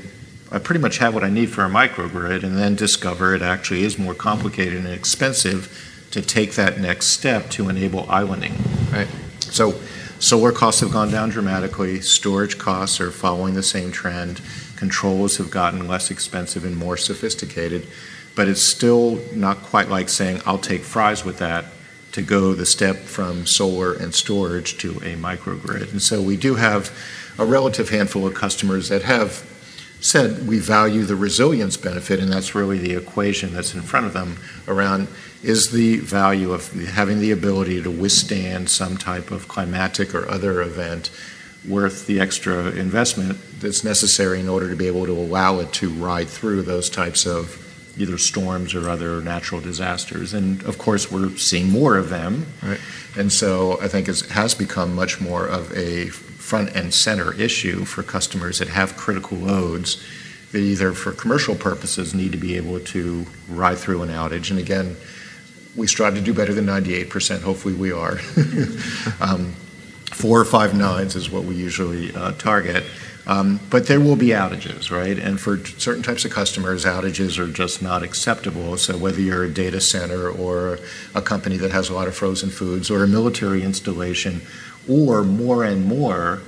[SPEAKER 2] I pretty much have what I need for a microgrid, and then discover it actually is more complicated and expensive to take that next step to enable islanding.
[SPEAKER 1] Right.
[SPEAKER 2] So solar costs have gone down dramatically, storage costs are following the same trend, controls have gotten less expensive and more sophisticated, but it's still not quite like saying, I'll take fries with that to go the step from solar and storage to a microgrid. And so we do have a relative handful of customers that have said we value the resilience benefit, and that's really the equation that's in front of them around is the value of having the ability to withstand some type of climatic or other event worth the extra investment that's necessary in order to be able to allow it to ride through those types of either storms or other natural disasters. And of course, we're seeing more of them.
[SPEAKER 1] Right.
[SPEAKER 2] And so I think it has become much more of a front and center issue for customers that have critical loads that either for commercial purposes need to be able to ride through an outage. And again, we strive to do better than 98%. Hopefully, we are. um, four or five nines is what we usually uh, target. Um, but there will be outages, right? And for certain types of customers, outages are just not acceptable. So whether you're a data center or a company that has a lot of frozen foods or a military installation, or more and more,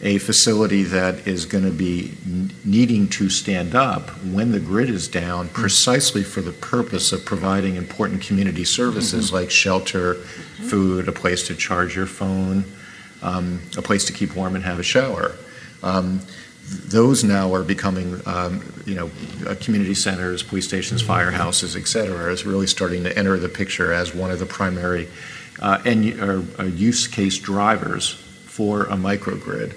[SPEAKER 2] a facility that is going to be needing to stand up when the grid is down precisely for the purpose of providing important community services like shelter, food, a place to charge your phone, um, a place to keep warm and have a shower. Um, those now are becoming, um, you know, uh, community centers, police stations, firehouses, et cetera, is really starting to enter the picture as one of the primary uh, and uh, use case drivers for a microgrid.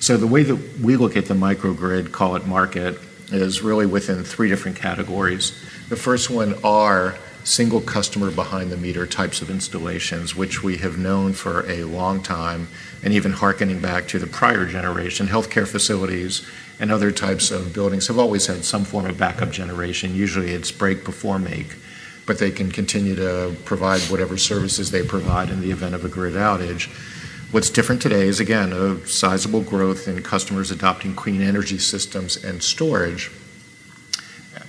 [SPEAKER 2] So the way that we look at the microgrid, call it market, is really within three different categories. The first one are single customer behind the meter types of installations, which we have known for a long time, and even harkening back to the prior generation, healthcare facilities and other types of buildings have always had some form of backup generation. Usually it's break before make, but they can continue to provide whatever services they provide in the event of a grid outage. What's different today is, again, a sizable growth in customers adopting clean energy systems and storage,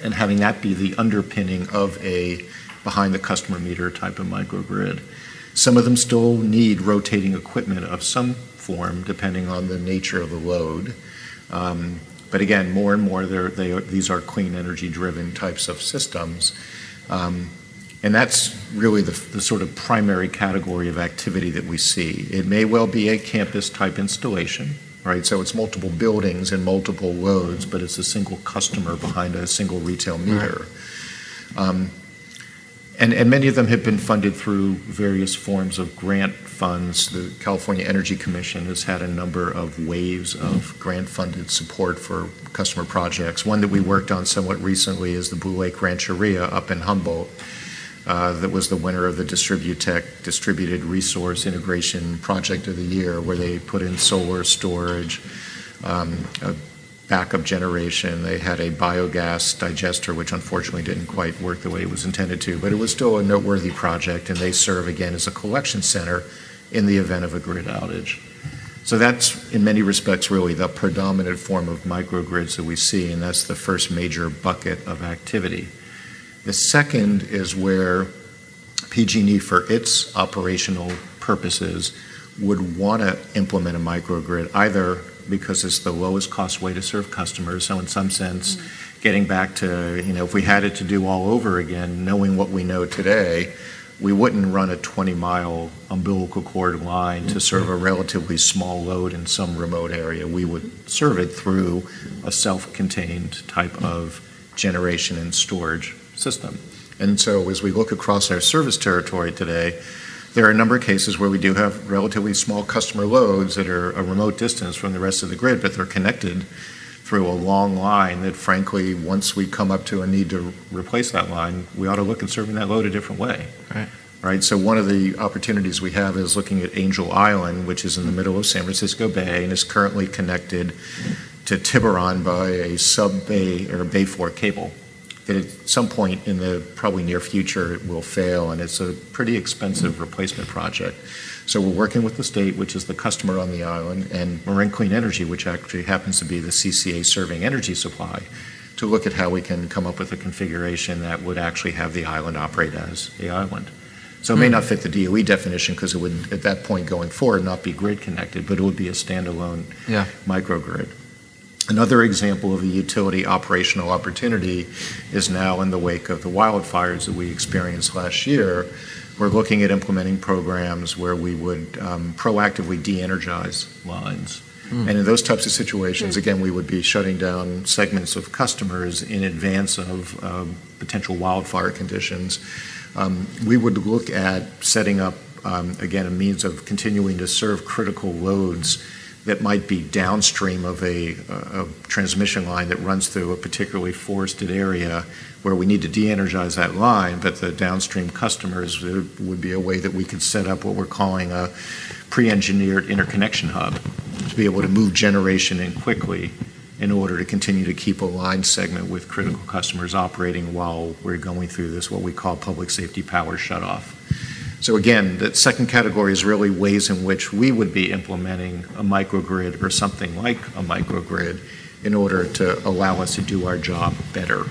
[SPEAKER 2] and having that be the underpinning of a behind-the-customer meter type of microgrid. Some of them still need rotating equipment of some form, depending on the nature of the load. Um, but again, more and more, these are clean energy-driven types of systems. Um, and that's really the sort of primary category of activity that we see. It may well be a campus-type installation, right? So it's multiple buildings and multiple loads, but it's a single customer behind a single retail meter. Um, And many of them have been funded through various forms of grant funds. The California Energy Commission has had a number of waves of grant-funded support for customer projects. One that we worked on somewhat recently is the Blue Lake Rancheria up in Humboldt. Uh, that was the winner of the DistribuTECH Distributed Resource Integration Project of the Year, where they put in solar storage, um, a backup generation. They had a biogas digester, which unfortunately didn't quite work the way it was intended to, but it was still a noteworthy project, and they serve, again, as a collection center in the event of a grid outage. So that's, in many respects, really the predominant form of microgrids that we see, and that's the first major bucket of activity. The second is where PG&E, for its operational purposes, would want to implement a microgrid, either because it's the lowest cost way to serve customers. So in some sense, getting back to, you know, if we had it to do all over again, knowing what we know today, we wouldn't run a 20-mile umbilical cord line to serve a relatively small load in some remote area. We would serve it through a self-contained type of generation and storage system. And so as we look across our service territory today, there are a number of cases where we do have relatively small customer loads that are a remote distance from the rest of the grid, but they're connected through a long line that, frankly, once we come up to a need to replace that line, we ought to look at serving that load a different way.
[SPEAKER 3] Right.
[SPEAKER 2] Right? So one of the opportunities we have is looking at Angel Island, which is in the middle of San Francisco Bay and is currently connected to Tiburon by a sub-bay or a Bay4 cable. At some point in the probably near future, it will fail, and it's a pretty expensive replacement project. So we're working with the state, which is the customer on the island, and Marin Clean Energy, which actually happens to be the CCA serving energy supply, to look at how we can come up with a configuration that would actually have the island operate as the island. So it may hmm. not fit the DOE definition because it would, at that point going forward, not be grid connected, but it would be a standalone-
[SPEAKER 1] Yeah
[SPEAKER 2] microgrid. Another example of a utility operational opportunity is now in the wake of the wildfires that we experienced last year. We're looking at implementing programs where we would um, proactively de-energize lines.
[SPEAKER 1] Mm.
[SPEAKER 2] In those types of situations, again, we would be shutting down segments of customers in advance of um, potential wildfire conditions. Um, we would look at setting up, again, a means of continuing to serve critical loads that might be downstream of uh, a transmission line that runs through a particularly forested area, where we need to de-energize that line, but the downstream customers, there would be a way that we could set up what we're calling a pre-engineered interconnection hub, to be able to move generation in quickly in order to continue to keep a line segment with critical customers operating while we're going through this, what we call public safety power shutoff. So again, the second category is really ways in which we would be implementing a microgrid or something like a microgrid in order to allow us to do our job better.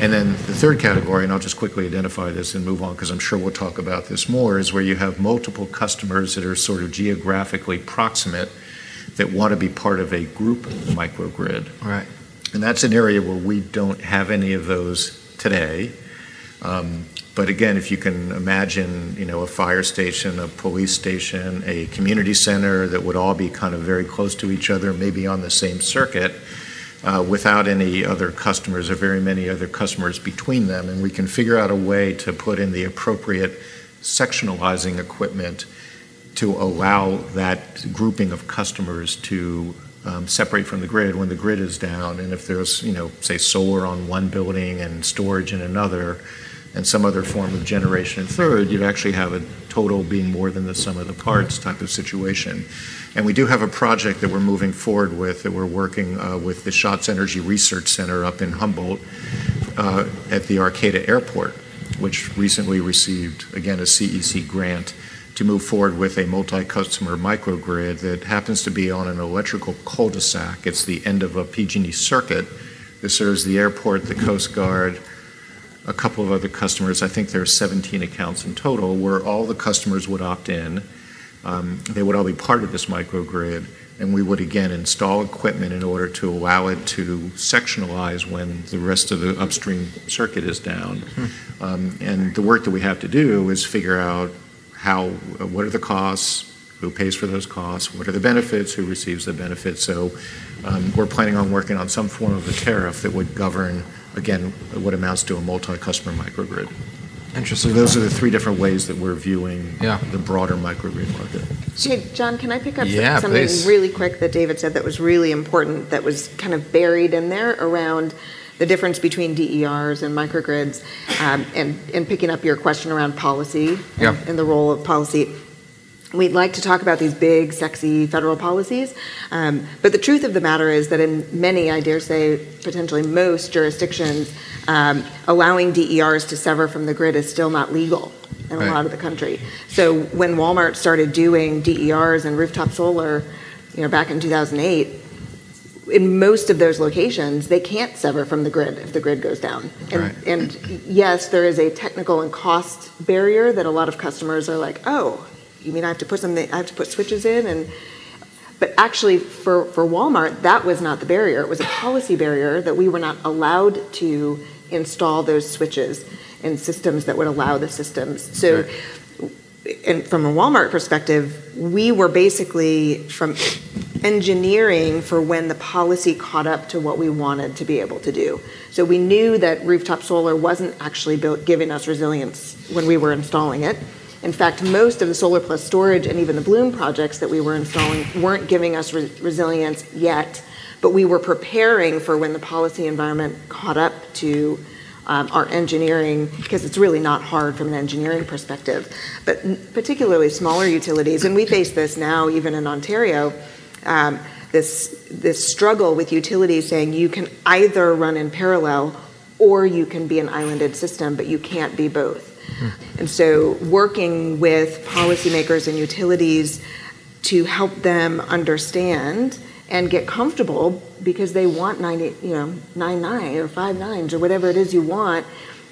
[SPEAKER 2] And then the third category, and I'll just quickly identify this and move on because I'm sure we'll talk about this more, is where you have multiple customers that are sort of geographically proximate, that want to be part of a group microgrid.
[SPEAKER 1] Right.
[SPEAKER 2] And that's an area where we don't have any of those today. Um, But again, if you can imagine, you know, a fire station, a police station, a community center, that would all be kind of very close to each other, maybe on the same circuit, uh, without any other customers or very many other customers between them, and we can figure out a way to put in the appropriate sectionalizing equipment to allow that grouping of customers to um, separate from the grid when the grid is down. And if there's, you know, say, solar on one building and storage in another, and some other form of generation third, you'd actually have a total being more than the sum of the parts type of situation. And we do have a project that we're moving forward with, that we're working uh, with the Schatz Energy Research Center up in Humboldt uh, at the Arcata Airport, which recently received, again, a CEC grant to move forward with a multi-customer microgrid that happens to be on an electrical cul-de-sac. It's the end of a PG&E circuit. This serves the airport, the Coast Guard, a couple of other customers. I think there are 17 accounts in total where all the customers would opt in. Um, they would all be part of this microgrid, and we would again install equipment in order to allow it to sectionalize when the rest of the upstream circuit is down. Hmm. Um, and the work that we have to do is figure out how, what are the costs, who pays for those costs, what are the benefits, who receives the benefits. So, um, we're planning on working on some form of a tariff that would govern, again, what amounts to a multi-customer microgrid.
[SPEAKER 1] Interesting.
[SPEAKER 2] Those are the three different ways that we're viewing.
[SPEAKER 1] Yeah
[SPEAKER 2] the broader microgrid market.
[SPEAKER 4] Hey, John, can I pick up
[SPEAKER 1] Yeah, please.
[SPEAKER 4] something really quick that David said that was really important, that was kind of buried in there around the difference between DERs and microgrids, um, and picking up your question around policy.
[SPEAKER 1] Yeah
[SPEAKER 4] The role of policy. We'd like to talk about these big, sexy federal policies, um, but the truth of the matter is that in many, I dare say, potentially most jurisdictions, um, allowing DERs to sever from the grid is still not legal in a lot of the country. So when Walmart started doing DERs and rooftop solar, you know, back in 2008, in most of those locations, they can't sever from the grid if the grid goes down.
[SPEAKER 1] And, right.
[SPEAKER 4] And yes, there is a technical and cost barrier that a lot of customers are like, "Oh, you mean I have to put something, I have to put switches in?" And, but actually, for for Walmart, that was not the barrier. It was a policy barrier that we were not allowed to install those switches in systems that would allow the systems.
[SPEAKER 1] Right.
[SPEAKER 4] From a Walmart perspective, we were basically from engineering for when the policy caught up to what we wanted to be able to do. So we knew that rooftop solar wasn't actually giving us resilience when we were installing it. In fact, most of the solar plus storage and even the Bloom projects that we were installing weren't giving us resilience yet, but we were preparing for when the policy environment caught up to um, our engineering, because it's really not hard from an engineering perspective. But particularly smaller utilities, and we face this now even in Ontario, um, this struggle with utilities saying you can either run in parallel or you can be an islanded system, but you can't be both. And so working with policymakers and utilities to help them understand and get comfortable because they want 90, you know, nine nine or five nines or whatever it is you want,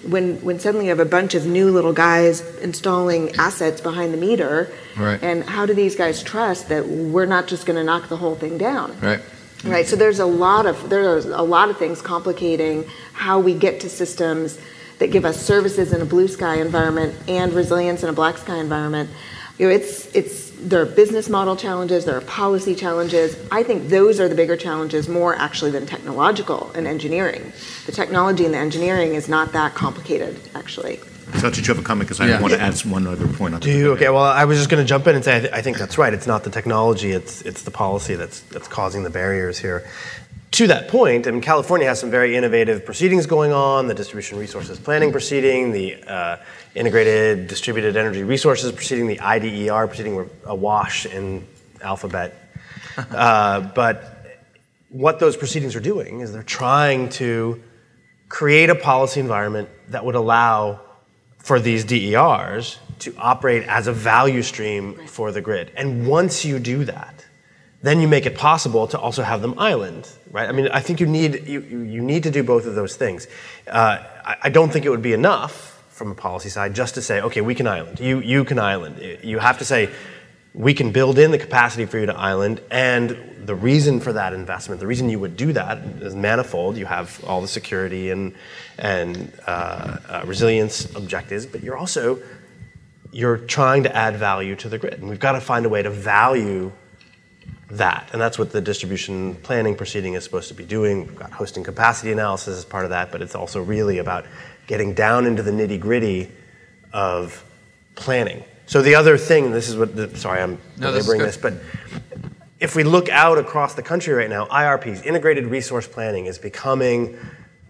[SPEAKER 4] when suddenly you have a bunch of new little guys installing assets behind the meter.
[SPEAKER 1] Right.
[SPEAKER 4] And how do these guys trust that we're not just gonna knock the whole thing down?
[SPEAKER 1] Right.
[SPEAKER 4] Right. So there's a lot of there's a lot of things complicating how we get to systems that give us services in a blue sky environment and resilience in a black sky environment. You know, it's it's there are business model challenges, there are policy challenges. I think those are the bigger challenges more actually than technological and engineering. The technology and the engineering is not that complicated, actually.
[SPEAKER 2] Sachu, do you have a comment? 'Cause
[SPEAKER 1] Yeah.
[SPEAKER 2] I want to add one other point on to.
[SPEAKER 3] Do you? Okay. Well, I was just gonna jump in and say I think that's right. It's not the technology, it's it's the policy that's that's causing the barriers here. To that point, I mean, California has some very innovative proceedings going on, the distribution resources Planning proceeding, the Integrated Distributed Energy resources proceeding, the IDER proceeding. We're awash in alphabet. Uh, but what those proceedings are doing is they're trying to create a policy environment that would allow for these DERs to operate as a value stream for the grid. And once you do that, then you make it possible to also have them island, right? I mean, I think you need you, you need to do both of those things. Uh, I don't think it would be enough from a policy side just to say, "Okay, we can island. You you can island." You have to say, "We can build in the capacity for you to island," and the reason for that investment, the reason you would do that is manifold. You have all the security and uh, uh, resilience objectives, but you're also you're trying to add value to the grid, and we've got to find a way to value that, and that's what the distribution Planning proceeding is supposed to be doing. We've got hosting capacity analysis as part of that, but it's also really about getting down into the nitty-gritty of planning. So the other thing, this is what the. Sorry, I'm
[SPEAKER 1] No, this is good.
[SPEAKER 3] belaboring this, but if we look out across the country right now, IRPs, integrated resource planning, is becoming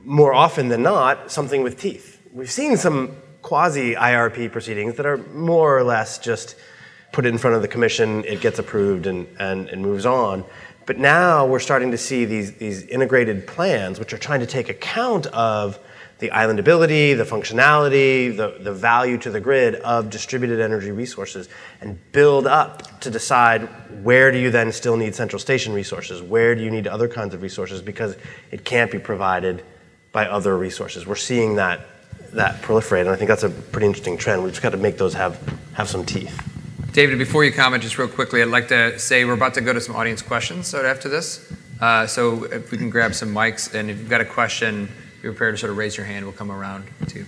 [SPEAKER 3] more often than not something with teeth, we've seen some quasi IRP proceedings that are more or less just put it in front of the commission, it gets approved and, and, and moves on. But now we're starting to see these, these integrated plans, which are trying to take account of the islandability, the functionality, the, the value to the grid of distributed energy resources, and build up to decide where do you then still need central station resources? Where do you need other kinds of resources? Because it can't be provided by other resources. We're seeing that, that proliferate, and I think that's a pretty interesting trend. We've just got to make those have, have some teeth.
[SPEAKER 1] David, before you comment, just real quickly, I'd like to say we're about to go to some audience questions so after this. Uh, so if we can grab some mics, and if you've got a question, be prepared to sort of raise your hand. We'll come around to you.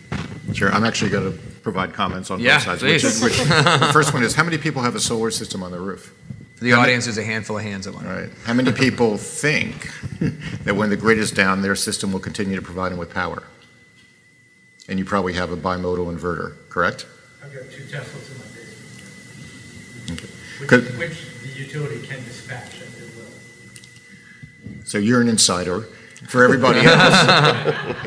[SPEAKER 2] Sure. I'm actually going to provide comments on
[SPEAKER 1] Yeah,
[SPEAKER 2] both sides.
[SPEAKER 1] please.
[SPEAKER 2] Which, which, the first one is how many people have a solar system on their roof?
[SPEAKER 1] For the
[SPEAKER 2] How many-
[SPEAKER 1] audience, there's a handful of hands. I want.
[SPEAKER 2] All right. How many people think that when the grid is down, their system will continue to provide them with power? And you probably have a bimodal inverter, correct?
[SPEAKER 6] I've got two Teslas in my basement. Which, which the utility can dispatch at their will.
[SPEAKER 2] So you're an insider. For everybody else,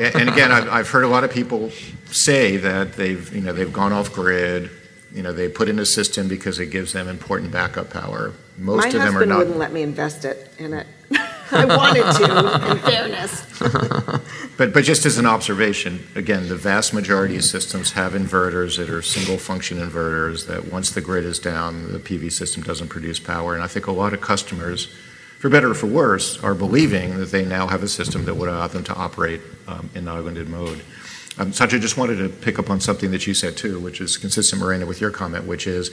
[SPEAKER 2] and again, I've, I've heard a lot of people say that they've, you know, they've gone off grid. You know, they put in a system because it gives them important backup power. Most
[SPEAKER 4] My
[SPEAKER 2] of them are not.
[SPEAKER 4] My husband
[SPEAKER 2] not.
[SPEAKER 4] wouldn't let me invest it in it. I wanted to, in fairness.
[SPEAKER 2] But, but just as an observation, again, the vast majority of systems have inverters that are single function inverters that once the grid is down, the PV system doesn't produce power. And I think a lot of customers, for better or for worse, are believing that they now have a system that would allow them to operate um, in islanded mode. Um, Sachu, just wanted to pick up on something that you said too, which is consistent, Miranda, with your comment, which is,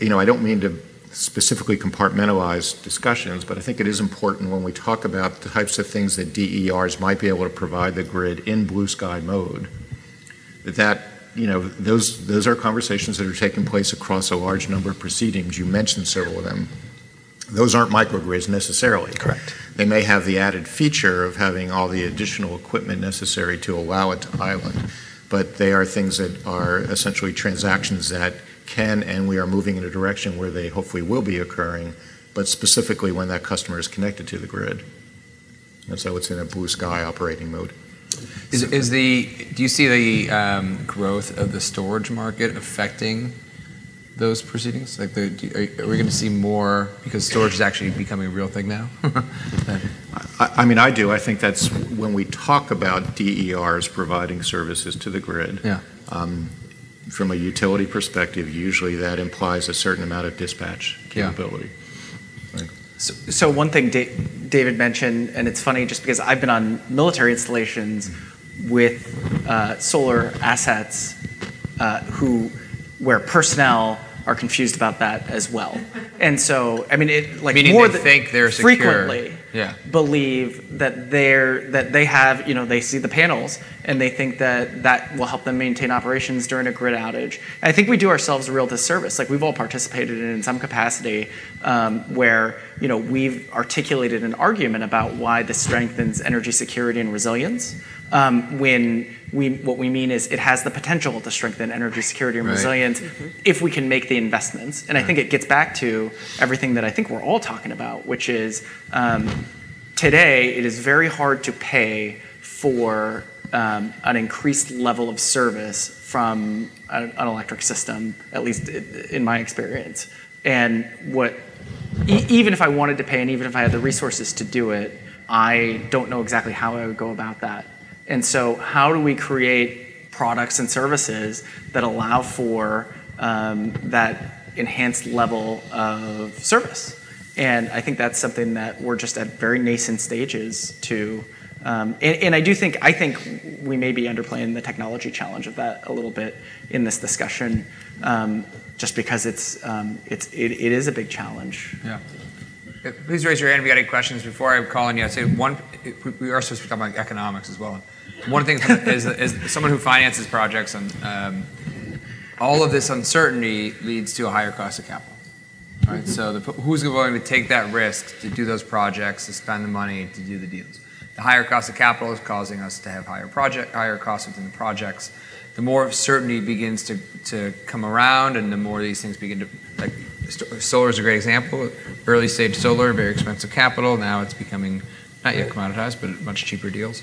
[SPEAKER 2] you know, I don't mean to specifically compartmentalized discussions, but I think it is important when we talk about the types of things that DERs might be able to provide the grid in blue sky mode, that that, you know, those, those are conversations that are taking place across a large number of proceedings. You mentioned several of them. Those aren't microgrids necessarily.
[SPEAKER 3] Correct.
[SPEAKER 2] They may have the added feature of having all the additional equipment necessary to allow it to island, but they are things that are essentially transactions that can, and we are moving in a direction where they hopefully will be occurring, but specifically when that customer is connected to the grid. And so it's in a blue sky operating mode.
[SPEAKER 1] Is, is the do you see the um, growth of the storage market affecting those proceedings? Like, the, do, are, are we going to see more because storage is actually becoming a real thing now?
[SPEAKER 2] I, I mean, I do. I think that's when we talk about DERs providing services to the grid.
[SPEAKER 1] Yeah.
[SPEAKER 2] From a utility perspective, usually that implies a certain amount of dispatch
[SPEAKER 1] Yeah.
[SPEAKER 2] capability.
[SPEAKER 5] So, so one thing Da- David mentioned, and it's funny just because I've been on military installations with uh, solar assets uh, who, where personnel are confused about that as well. And so, I mean, it like
[SPEAKER 1] Meaning
[SPEAKER 5] more
[SPEAKER 1] they
[SPEAKER 5] than
[SPEAKER 1] think they're secure.
[SPEAKER 5] frequently
[SPEAKER 1] Yeah.
[SPEAKER 5] believe that they're that they have you know they see the panels and they think that that will help them maintain operations during a grid outage. I think we do ourselves a real disservice. Like we've all participated in, in some capacity um, where you know we've articulated an argument about why this strengthens energy security and resilience. Um, when we what we mean is it has the potential to strengthen energy security and
[SPEAKER 1] Right.
[SPEAKER 5] resilience if we can make the investments. And I think it gets back to everything that I think we're all talking about, which is um, today it is very hard to pay for um, an increased level of service from an, an electric system, at least in my experience. And what, even if I wanted to pay and even if I had the resources to do it, I don't know exactly how I would go about that. And so, how do we create products and services that allow for um, that enhanced level of service? And I think that's something that we're just at very nascent stages to. Um, and, and I do think I think we may be underplaying the technology challenge of that a little bit in this discussion, um, just because it's um, it's it, it is a big challenge.
[SPEAKER 1] Yeah. Please raise your hand if you got any questions before I call on you. I say one. we- are supposed to talking about economics as well. One thing is, is someone who finances projects and um, all of this uncertainty leads to a higher cost of capital. Right. So who's willing to take that risk to do those projects, to spend the money, to do the deals? The higher cost of capital is causing us to have higher project, higher costs within the projects. The more certainty begins to, to come around, and the more these things begin to like solar is a great example. Early stage solar, very expensive capital. Now it's becoming not yet commoditized, but much cheaper deals.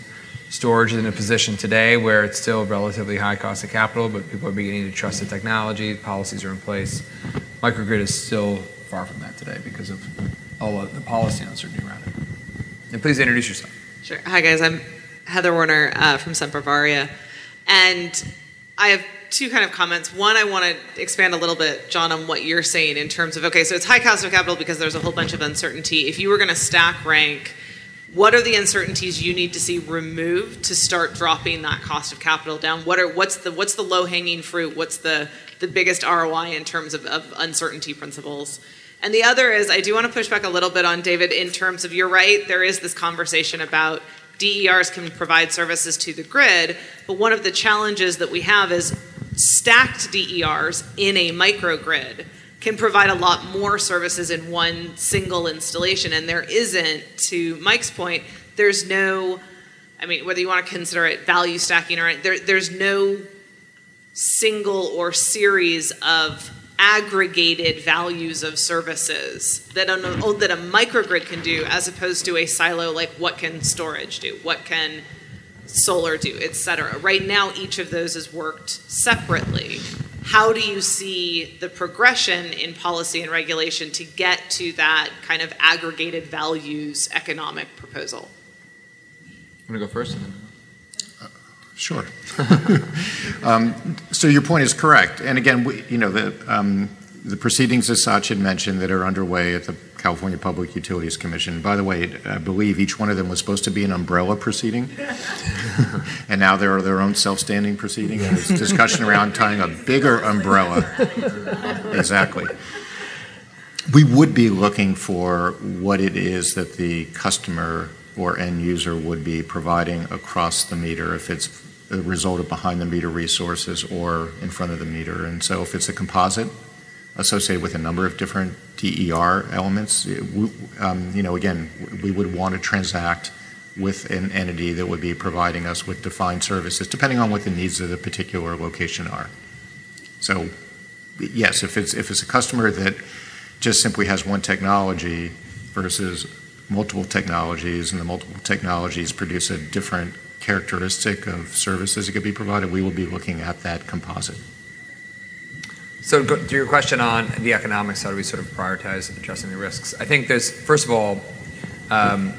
[SPEAKER 1] Storage is in a position today where it's still relatively high cost of capital, but people are beginning to trust the technology, policies are in place. Microgrid is still far from that today because of all of the policy uncertainty around it. And please introduce yourself.
[SPEAKER 7] Sure. Hi, guys. I'm Heather Warner uh, from Sempervaria. And I have two kind of comments. One, I want to expand a little bit, John, on what you're saying in terms of okay, so it's high cost of capital because there's a whole bunch of uncertainty. If you were going to stack rank, what are the uncertainties you need to see removed to start dropping that cost of capital down? What are what's the what's the low hanging fruit? What's the the biggest ROI in terms of, of uncertainty principles? And the other is I do want to push back a little bit on David in terms of you're right, there is this conversation about DERs can provide services to the grid, but one of the challenges that we have is stacked DERs in a microgrid can provide a lot more services in one single installation. And there isn't, to Mike's point, there's no, I mean, whether you want to consider it value stacking or there, there's no single or series of aggregated values of services that a, that a microgrid can do as opposed to a silo like what can storage do what can solar do etc right now each of those is worked separately. How do you see the progression in policy and regulation to get to that kind of aggregated values economic proposal?
[SPEAKER 1] I'm going to go first
[SPEAKER 2] Sure. um, so your point is correct. And again, we, you know, the, um, the proceedings as Sachu mentioned that are underway at the California Public Utilities Commission. By the way, I believe each one of them was supposed to be an umbrella proceeding, and now they're their own self-standing proceeding. And there's discussion around tying a bigger umbrella. exactly. We would be looking for what it is that the customer or end user would be providing across the meter if it's a result of behind the meter resources or in front of the meter. And so if it's a composite associated with a number of different DER elements, we, um, you know, again, we would want to transact with an entity that would be providing us with defined services, depending on what the needs of the particular location are. So, yes, if it's if it's a customer that just simply has one technology versus multiple technologies, and the multiple technologies produce a different characteristic of services that could be provided, we will be looking at that composite.
[SPEAKER 1] So to your question on the economics, how do we sort of prioritize addressing the risks? I think there's, first of all, um,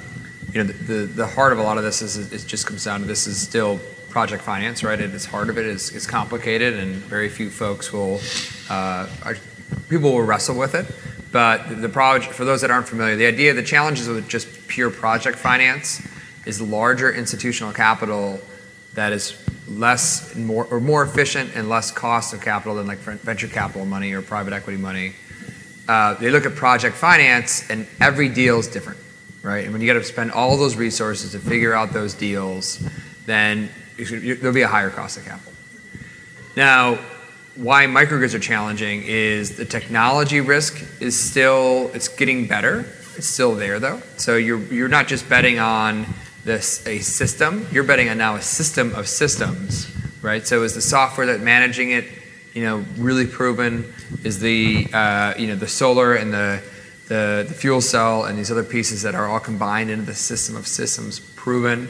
[SPEAKER 1] you know, the, heart of a lot of this is it just comes down to this is still project finance, right? At its heart of it is, is complicated, and very few folks will, uh, people will wrestle with it. But the project, for those that aren't familiar, the idea, the challenges with just pure project finance is larger institutional capital that is less more or more efficient and less cost of capital than like venture capital money or private equity money. Uh, they look at project finance and every deal is different, right? And when you got to spend all those resources to figure out those deals, then there'll be a higher cost of capital. Now, why microgrids are challenging is the technology risk is still it's getting better. It's still there though. So you're you're not just betting on this a system. You're betting on now a system of systems, right? So is the software that managing it, you know, really proven? Is the uh, you know the solar and the, the the fuel cell and these other pieces that are all combined into the system of systems proven?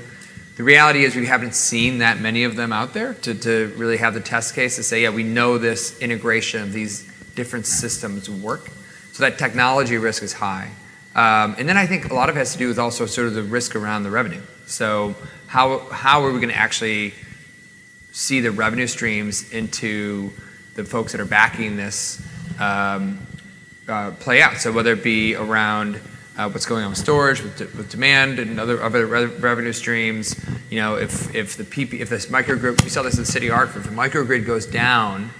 [SPEAKER 1] The reality is we haven't seen that many of them out there to, to really have the test case to say, yeah, we know this integration of these different systems work. So that technology risk is high. Um, and then I think a lot of it has to do with also sort of the risk around the revenue. So how, are we going to actually see the revenue streams into the folks that are backing this um, uh, play out? So whether it be around uh, what's going on with storage, with, demand, and other revenue streams. You know, if this microgrid, we saw this in City Hartford, if the microgrid goes down,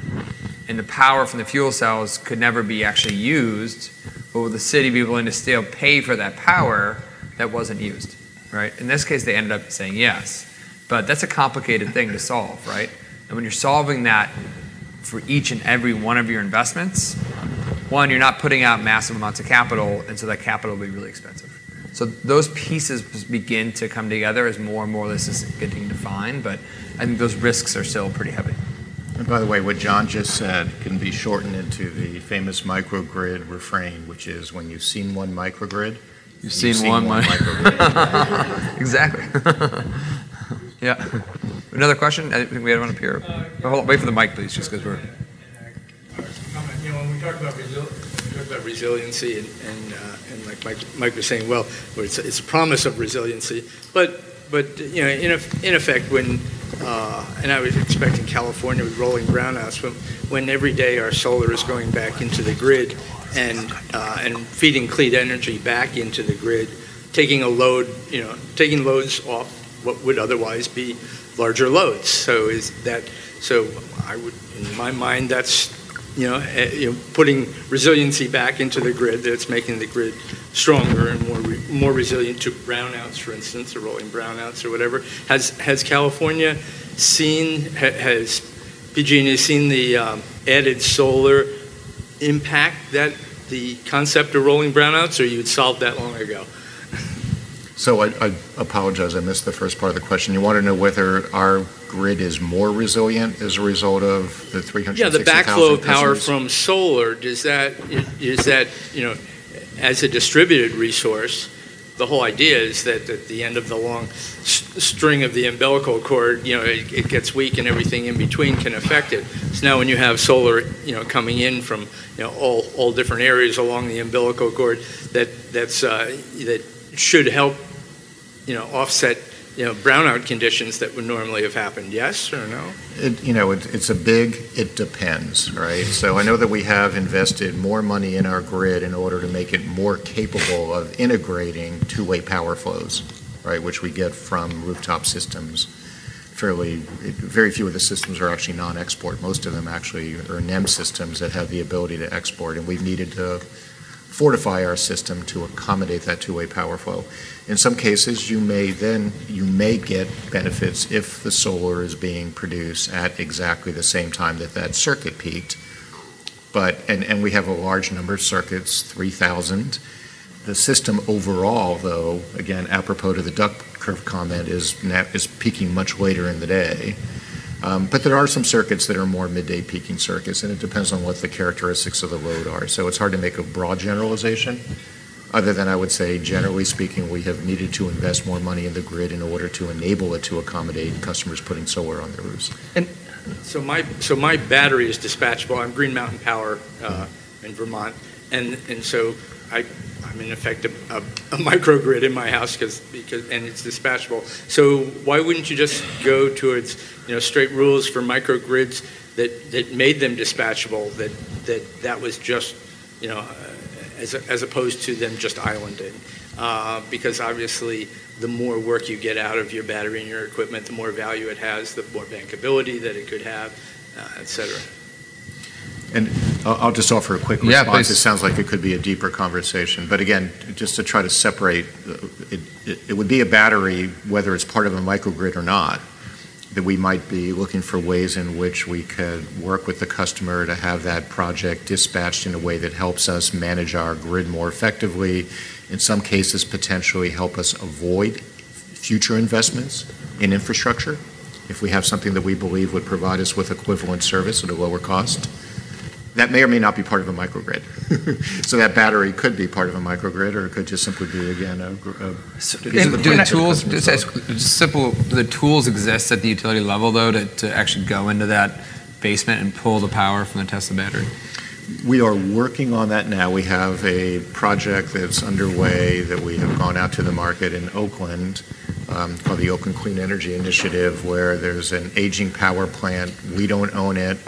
[SPEAKER 1] and the power from the fuel cells could never be actually used, but would the city be willing to still pay for that power that wasn't used, right? In this case, they ended up saying yes, but that's a complicated thing to solve, right? And when you're solving that for each and every one of your investments, one, you're not putting out massive amounts of capital, and so that capital will be really expensive. So those pieces begin to come together as more and more this is getting defined, but I think those risks are still pretty heavy.
[SPEAKER 2] And by the way, what John just said can be shortened into the famous microgrid refrain, which is when you've seen one microgrid,
[SPEAKER 1] you've, you've seen, seen, one, one microgrid. exactly. Yeah. Another question? I think we had one up here. Oh, hold on, wait for the mic, please, just because we're.
[SPEAKER 6] You know, when we talk about resil- we talk about resiliency and, and, uh, and like Mike, Mike was saying, well, well, it's, a- it's a promise of resiliency, but, but, you know, in, in effect, when, uh, and I was expecting California with rolling brownouts, when, when every day our solar is going back into the grid and, uh, and feeding clean energy back into the grid, taking a load, you know, taking loads off what would otherwise be larger loads. So is that, so I would, in my mind, that's, you know, eh, you know, putting resiliency back into the grid, that's making the grid stronger and more, re- more resilient to brownouts, for instance, or rolling brownouts or whatever. Has, has California seen, ha- has PG&E seen the um, added solar impact that the concept of rolling brownouts, or you had solved that long ago?
[SPEAKER 2] So I, I apologize, I missed the first part of the question. You want to know whether our grid is more resilient as a result of the
[SPEAKER 6] Yeah, the backflow of power from solar, does that, is that, you know, as a distributed resource, the whole idea is that at the end of the long string of the umbilical cord, you know, it, it gets weak and everything in between can affect it. So now when you have solar, you know, coming in from, you know, all, all different areas along the umbilical cord, that, that's, uh, that should help, you know, offset, you know, brownout conditions that would normally have happened, yes or no?
[SPEAKER 2] It, you know, it, it's a big, it depends, right? So I know that we have invested more money in our grid in order to make it more capable of integrating two-way power flows, right, which we get from rooftop systems. Fairly, very few of the systems are actually non-export. Most of them actually are NEM systems that have the ability to export, and we've needed to fortify our system to accommodate that two-way power flow. In some cases, you may then, you may get benefits if the solar is being produced at exactly the same time that that circuit peaked. But, and, and we have a large number of circuits, 3,000. The system overall, though, again, apropos to the duck curve comment, is, is peaking much later in the day. Um, But there are some circuits that are more midday peaking circuits, and it depends on what the characteristics of the load are. So it's hard to make a broad generalization, other than I would say, generally speaking, we have needed to invest more money in the grid in order to enable it to accommodate customers putting solar on their roofs.
[SPEAKER 6] And So my, so my battery is dispatchable. I'm Green Mountain Power uh, in Vermont, and, and so I, I'm in effect a, a, a microgrid in my house because, because, and it's dispatchable. So why wouldn't you just go towards, you know, straight rules for microgrids that, that made them dispatchable, that, that, that was just, you know, uh, as, as opposed to them just islanding? Uh, Because obviously, the more work you get out of your battery and your equipment, the more value it has, the more bankability that it could have, uh, et cetera.
[SPEAKER 2] And I'll I'll just offer a quick
[SPEAKER 1] Yeah,
[SPEAKER 2] response. It sounds like it could be a deeper conversation. But again, just to try to separate, uh, it- it it would be a battery, whether it's part of a microgrid or not, that we might be looking for ways in which we could work with the customer to have that project dispatched in a way that helps us manage our grid more effectively, in some cases potentially help us avoid future investments in infrastructure, if we have something that we believe would provide us with equivalent service at a lower cost. That may or may not be part of a microgrid. So that battery could be part of a microgrid, or it could just simply be, again, a. a piece of
[SPEAKER 1] And do the tools, just as, just simple, do the tools exist at the utility level, though, to, to actually go into that basement and pull the power from the Tesla battery?
[SPEAKER 2] We are working on that now. We have a project that's underway that we have gone out to the market in Oakland um, called the Oakland Clean Energy Initiative, where there's an aging power plant. We don't own it.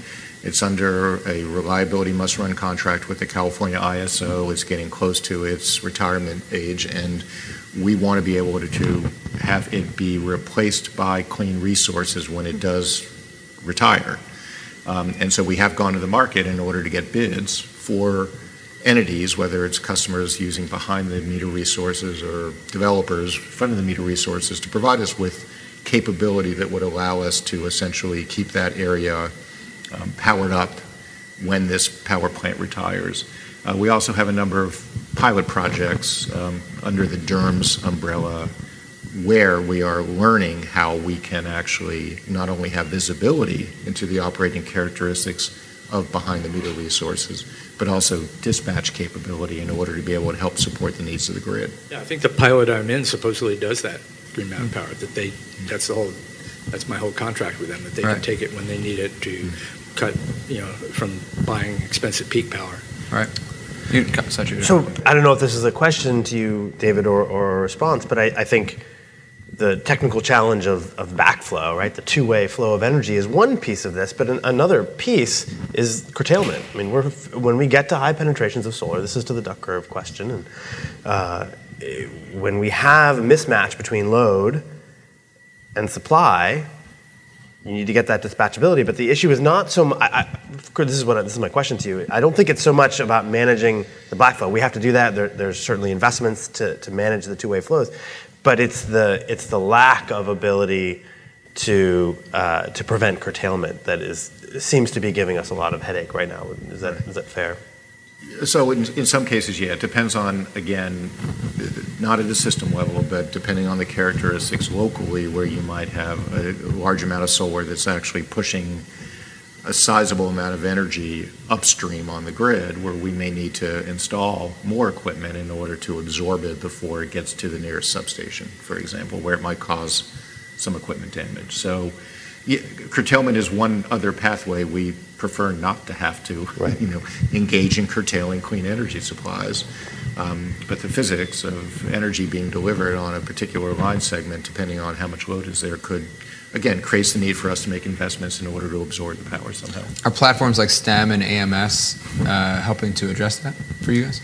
[SPEAKER 2] It's under a reliability must-run contract with the California ISO. It's getting close to its retirement age, and we want to be able to to have it be replaced by clean resources when it does retire. Um, And so we have gone to the market in order to get bids for entities, whether it's customers using behind-the-meter resources or developers, front-of-the-meter resources, to provide us with capability that would allow us to essentially keep that area powered up when this power plant retires. Uh, We also have a number of pilot projects um, under the DERMS umbrella where we are learning how we can actually not only have visibility into the operating characteristics of behind-the-meter resources, but also dispatch capability in order to be able to help support the needs of the grid.
[SPEAKER 6] Yeah, I think the pilot I'm in supposedly does that, Green Mountain Power, that they, that's the whole, that's my whole contract with them, that they can take it when they need it to cut, you know, from buying expensive peak power.
[SPEAKER 1] Right. You, Sachu,
[SPEAKER 3] So I don't know if this is a question to you, David, or, or a response, but I, I think the technical challenge of, of backflow, right, the two-way flow of energy is one piece of this, but an, another piece is curtailment. I mean, we're, when we get to high penetrations of solar, this is to the duck curve question, and uh, when we have a mismatch between load and supply, you need to get that dispatchability. But the issue is not so. I, I, this is what this is my question to you. I don't think it's so much about managing the backflow. We have to do that. There, there's certainly investments to, to manage the two-way flows, but it's the it's the lack of ability to uh, to prevent curtailment that is seems to be giving us a lot of headache right now. Is that is that fair?
[SPEAKER 2] So in, in some cases, yeah, it depends on, again, not at a system level, but depending on the characteristics locally, where you might have a large amount of solar that's actually pushing a sizable amount of energy upstream on the grid, where we may need to install more equipment in order to absorb it before it gets to the nearest substation, for example, where it might cause some equipment damage. So yeah, curtailment is one other pathway we prefer not to have to,
[SPEAKER 3] Right.
[SPEAKER 2] you know, engage in curtailing clean energy supplies. Um, but the physics of energy being delivered on a particular line segment, depending on how much load is there, could again creates the need for us to make investments in order to absorb the power somehow.
[SPEAKER 1] Are platforms like STEM and AMS uh, helping to address that for you guys?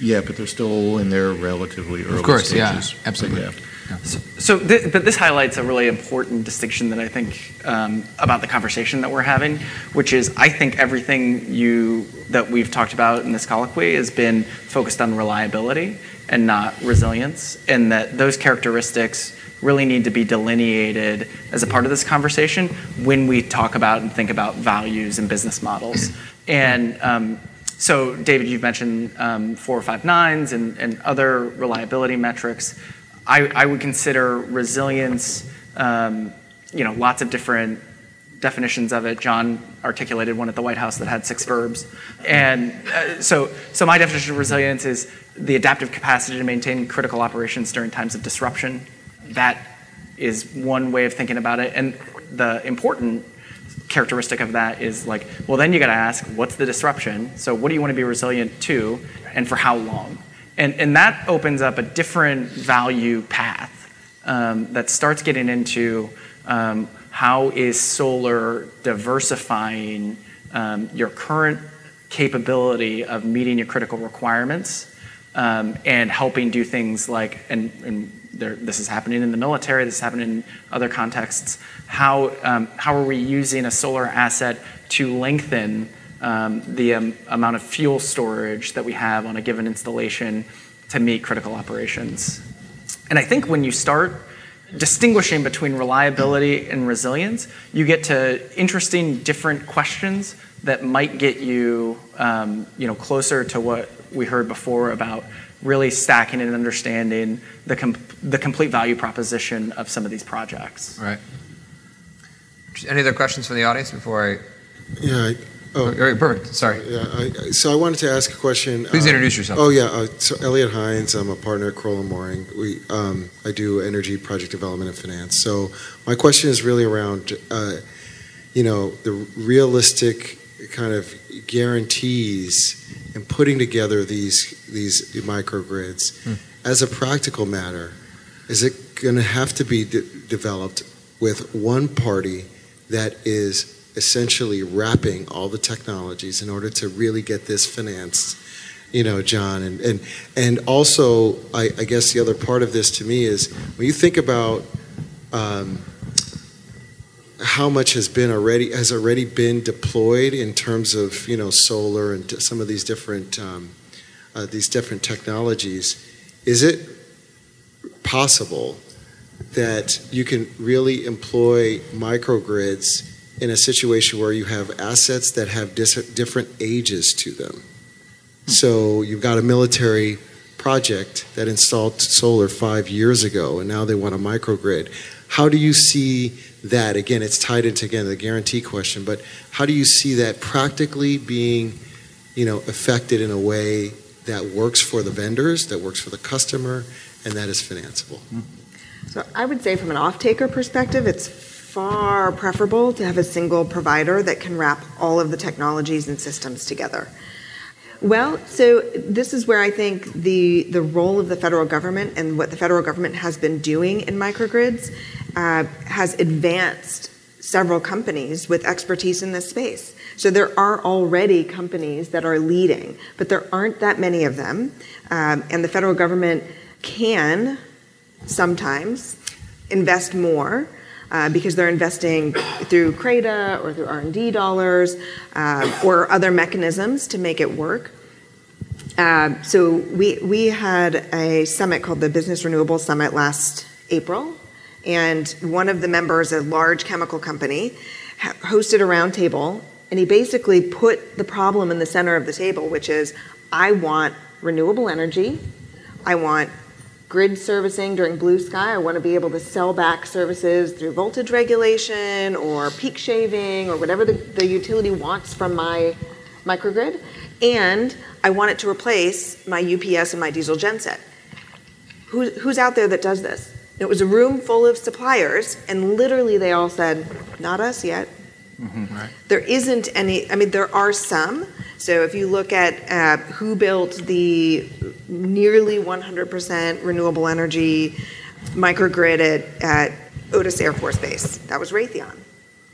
[SPEAKER 2] Yeah, but they're still in their relatively early stages.
[SPEAKER 1] Of course, yeah,
[SPEAKER 2] stages.
[SPEAKER 1] absolutely.
[SPEAKER 2] Yeah.
[SPEAKER 5] So, but this highlights a really important distinction that I think um, about the conversation that we're having, which is I think everything you that we've talked about in this colloquy has been focused on reliability and not resilience, and that those characteristics really need to be delineated as a part of this conversation when we talk about and think about values and business models. And um, so, David, you've mentioned um, four or five nines and, and other reliability metrics. I, would consider resilience, um, you know, lots of different definitions of it. John articulated one at the White House that had six verbs. And uh, so, so my definition of resilience is the adaptive capacity to maintain critical operations during times of disruption. That is one way of thinking about it. And the important characteristic of that is like, well, then you got to ask, what's the disruption? So, what do you want to be resilient to, and for how long? And, and that opens up a different value path um, that starts getting into um, how is solar diversifying um, your current capability of meeting your critical requirements um, and helping do things like, and, and there, this is happening in the military, this is happening in other contexts. How, um, how are we using a solar asset to lengthen the um, amount of fuel storage that we have on a given installation to meet critical operations? And I think when you start distinguishing between reliability and resilience, you get to interesting, different questions that might get you, um, you know, closer to what we heard before about really stacking and understanding the, the complete value proposition of some of these projects.
[SPEAKER 1] Right. Any other questions from the audience before I?
[SPEAKER 8] Yeah. Oh,
[SPEAKER 1] All right, perfect. Sorry.
[SPEAKER 8] yeah. I, so I wanted to ask a question.
[SPEAKER 1] Please
[SPEAKER 8] uh,
[SPEAKER 1] introduce yourself.
[SPEAKER 8] Oh yeah. Uh, so Elliot Hines. I'm a partner at Crowell and Moring. We um, I do energy project development and finance. So my question is really around, uh, you know, the realistic kind of guarantees and putting together these these microgrids
[SPEAKER 1] Hmm.
[SPEAKER 8] as a practical matter. Is it going to have to be de- developed with one party that is essentially wrapping all the technologies in order to really get this financed? You know, John, and and and also, I, I guess the other part of this to me is when you think about um, how much has been already has already been deployed in terms of you know solar and some of these different um, uh, these different technologies. Is it possible that you can really employ microgrids in a situation where you have assets that have dis- different ages to them? Hmm. So you've got a military project that installed solar five years ago, and now they want a microgrid. How do you see that? Again, it's tied into again the guarantee question, but how do you see that practically being, you know, affected in a way that works for the vendors, that works for the customer, and that is financeable? Hmm.
[SPEAKER 4] So I would say from an off-taker perspective, it's far preferable to have a single provider that can wrap all of the technologies and systems together. Well, so this is where I think the the role of the federal government and what the federal government has been doing in microgrids uh, has advanced several companies with expertise in this space. So there are already companies that are leading, but there aren't that many of them, um, and the federal government can sometimes invest more because they're investing through CRADA or through R&D dollars uh, or other mechanisms to make it work. Uh, so we we had a summit called the Business Renewable Summit last April, and one of the members, a large chemical company, hosted a roundtable, and he basically put the problem in the center of the table, which is I want renewable energy, I want grid servicing during blue sky. I want to be able to sell back services through voltage regulation or peak shaving or whatever the, the utility wants from my microgrid. And I want it to replace my UPS and my diesel genset. Who, who's out there that does this? It was a room full of suppliers, and literally they all said, Not us yet. Mm-hmm, right. There isn't any, I mean, there are some. So if you look at uh, who built the nearly 100% renewable energy microgrid at, at Otis Air Force Base, that was Raytheon,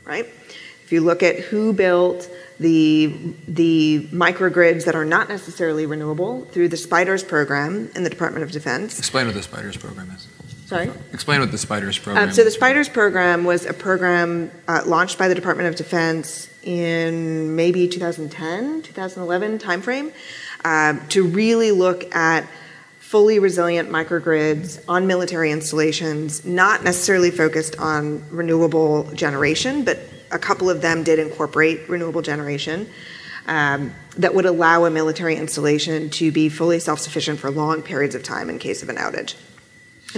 [SPEAKER 4] right? If you look at who built the, the microgrids that are not necessarily renewable through the SPIDERS program in the Department of Defense.
[SPEAKER 1] Explain what the SPIDERS program is.
[SPEAKER 4] Sorry?
[SPEAKER 1] Explain what the SPIDERS program
[SPEAKER 4] um, So, the SPIDERS program was a program uh, launched by the Department of Defense in maybe 2010, 2011 timeframe uh, to really look at fully resilient microgrids on military installations, not necessarily focused on renewable generation, but a couple of them did incorporate renewable generation. Um, that would allow a military installation to be fully self sufficient for long periods of time in case of an outage.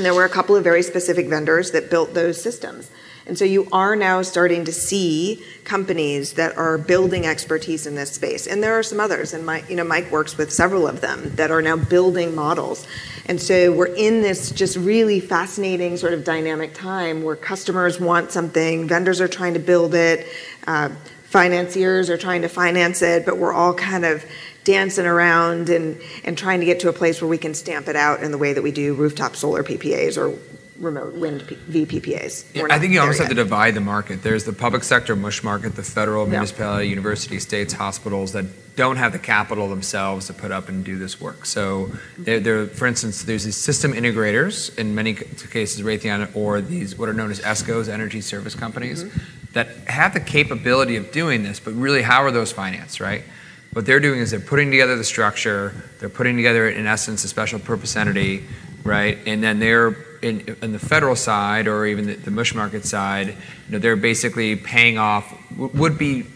[SPEAKER 4] And there were a couple of very specific vendors that built those systems. And so you are now starting to see companies that are building expertise in this space. And there are some others, and Mike, you know, Mike works with several of them that are now building models. And so we're in this just really fascinating sort of dynamic time where customers want something, vendors are trying to build it, uh, financiers are trying to finance it, but we're all kind of dancing around and, and trying to get to a place where we can stamp it out in the way that we do rooftop solar PPAs or remote wind VPPAs.
[SPEAKER 1] Yeah, I think you almost yet. have to divide the market. There's the public sector mush market, the federal, yeah. municipality, university, states, hospitals that don't have the capital themselves to put up and do this work. So, they're, they're, for instance, there's these system integrators in many cases, Raytheon, or these what are known as ESCOs, energy service companies, mm-hmm. that have the capability of doing this. But really, how are those financed, right? What they're doing is they're putting together the structure, they're putting together, in essence, a special purpose entity, right? And then they're in, in the federal side or even the, the, mush market side, you know, they're basically paying off would be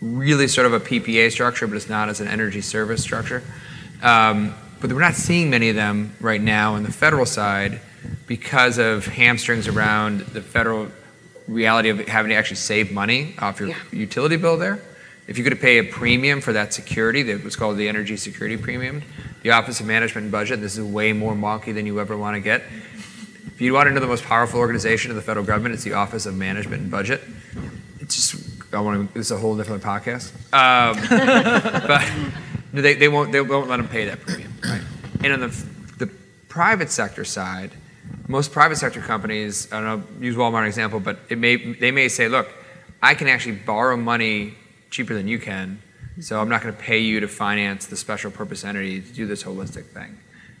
[SPEAKER 1] really sort of a PPA structure, but it's not as an energy service structure. Um, but we're not seeing many of them right now on the federal side because of hamstrings around the federal reality of having to actually save money off your yeah. utility bill there. If you could pay a premium for that security, that was called the energy security premium, the Office of Management and Budget, this is way more wonky than you ever want to get. If you want to know the most powerful organization of the federal government, it's the Office of Management and Budget. It's just, I want to, is a whole different podcast. Um, but they, won't, they won't let them pay that premium, right? And on the, the private sector side, most private sector companies, I don't know, use Walmart example, but it may, they may say, look, I can actually borrow money cheaper than you can, so I'm not going to pay you to finance the special purpose entity to do this holistic thing,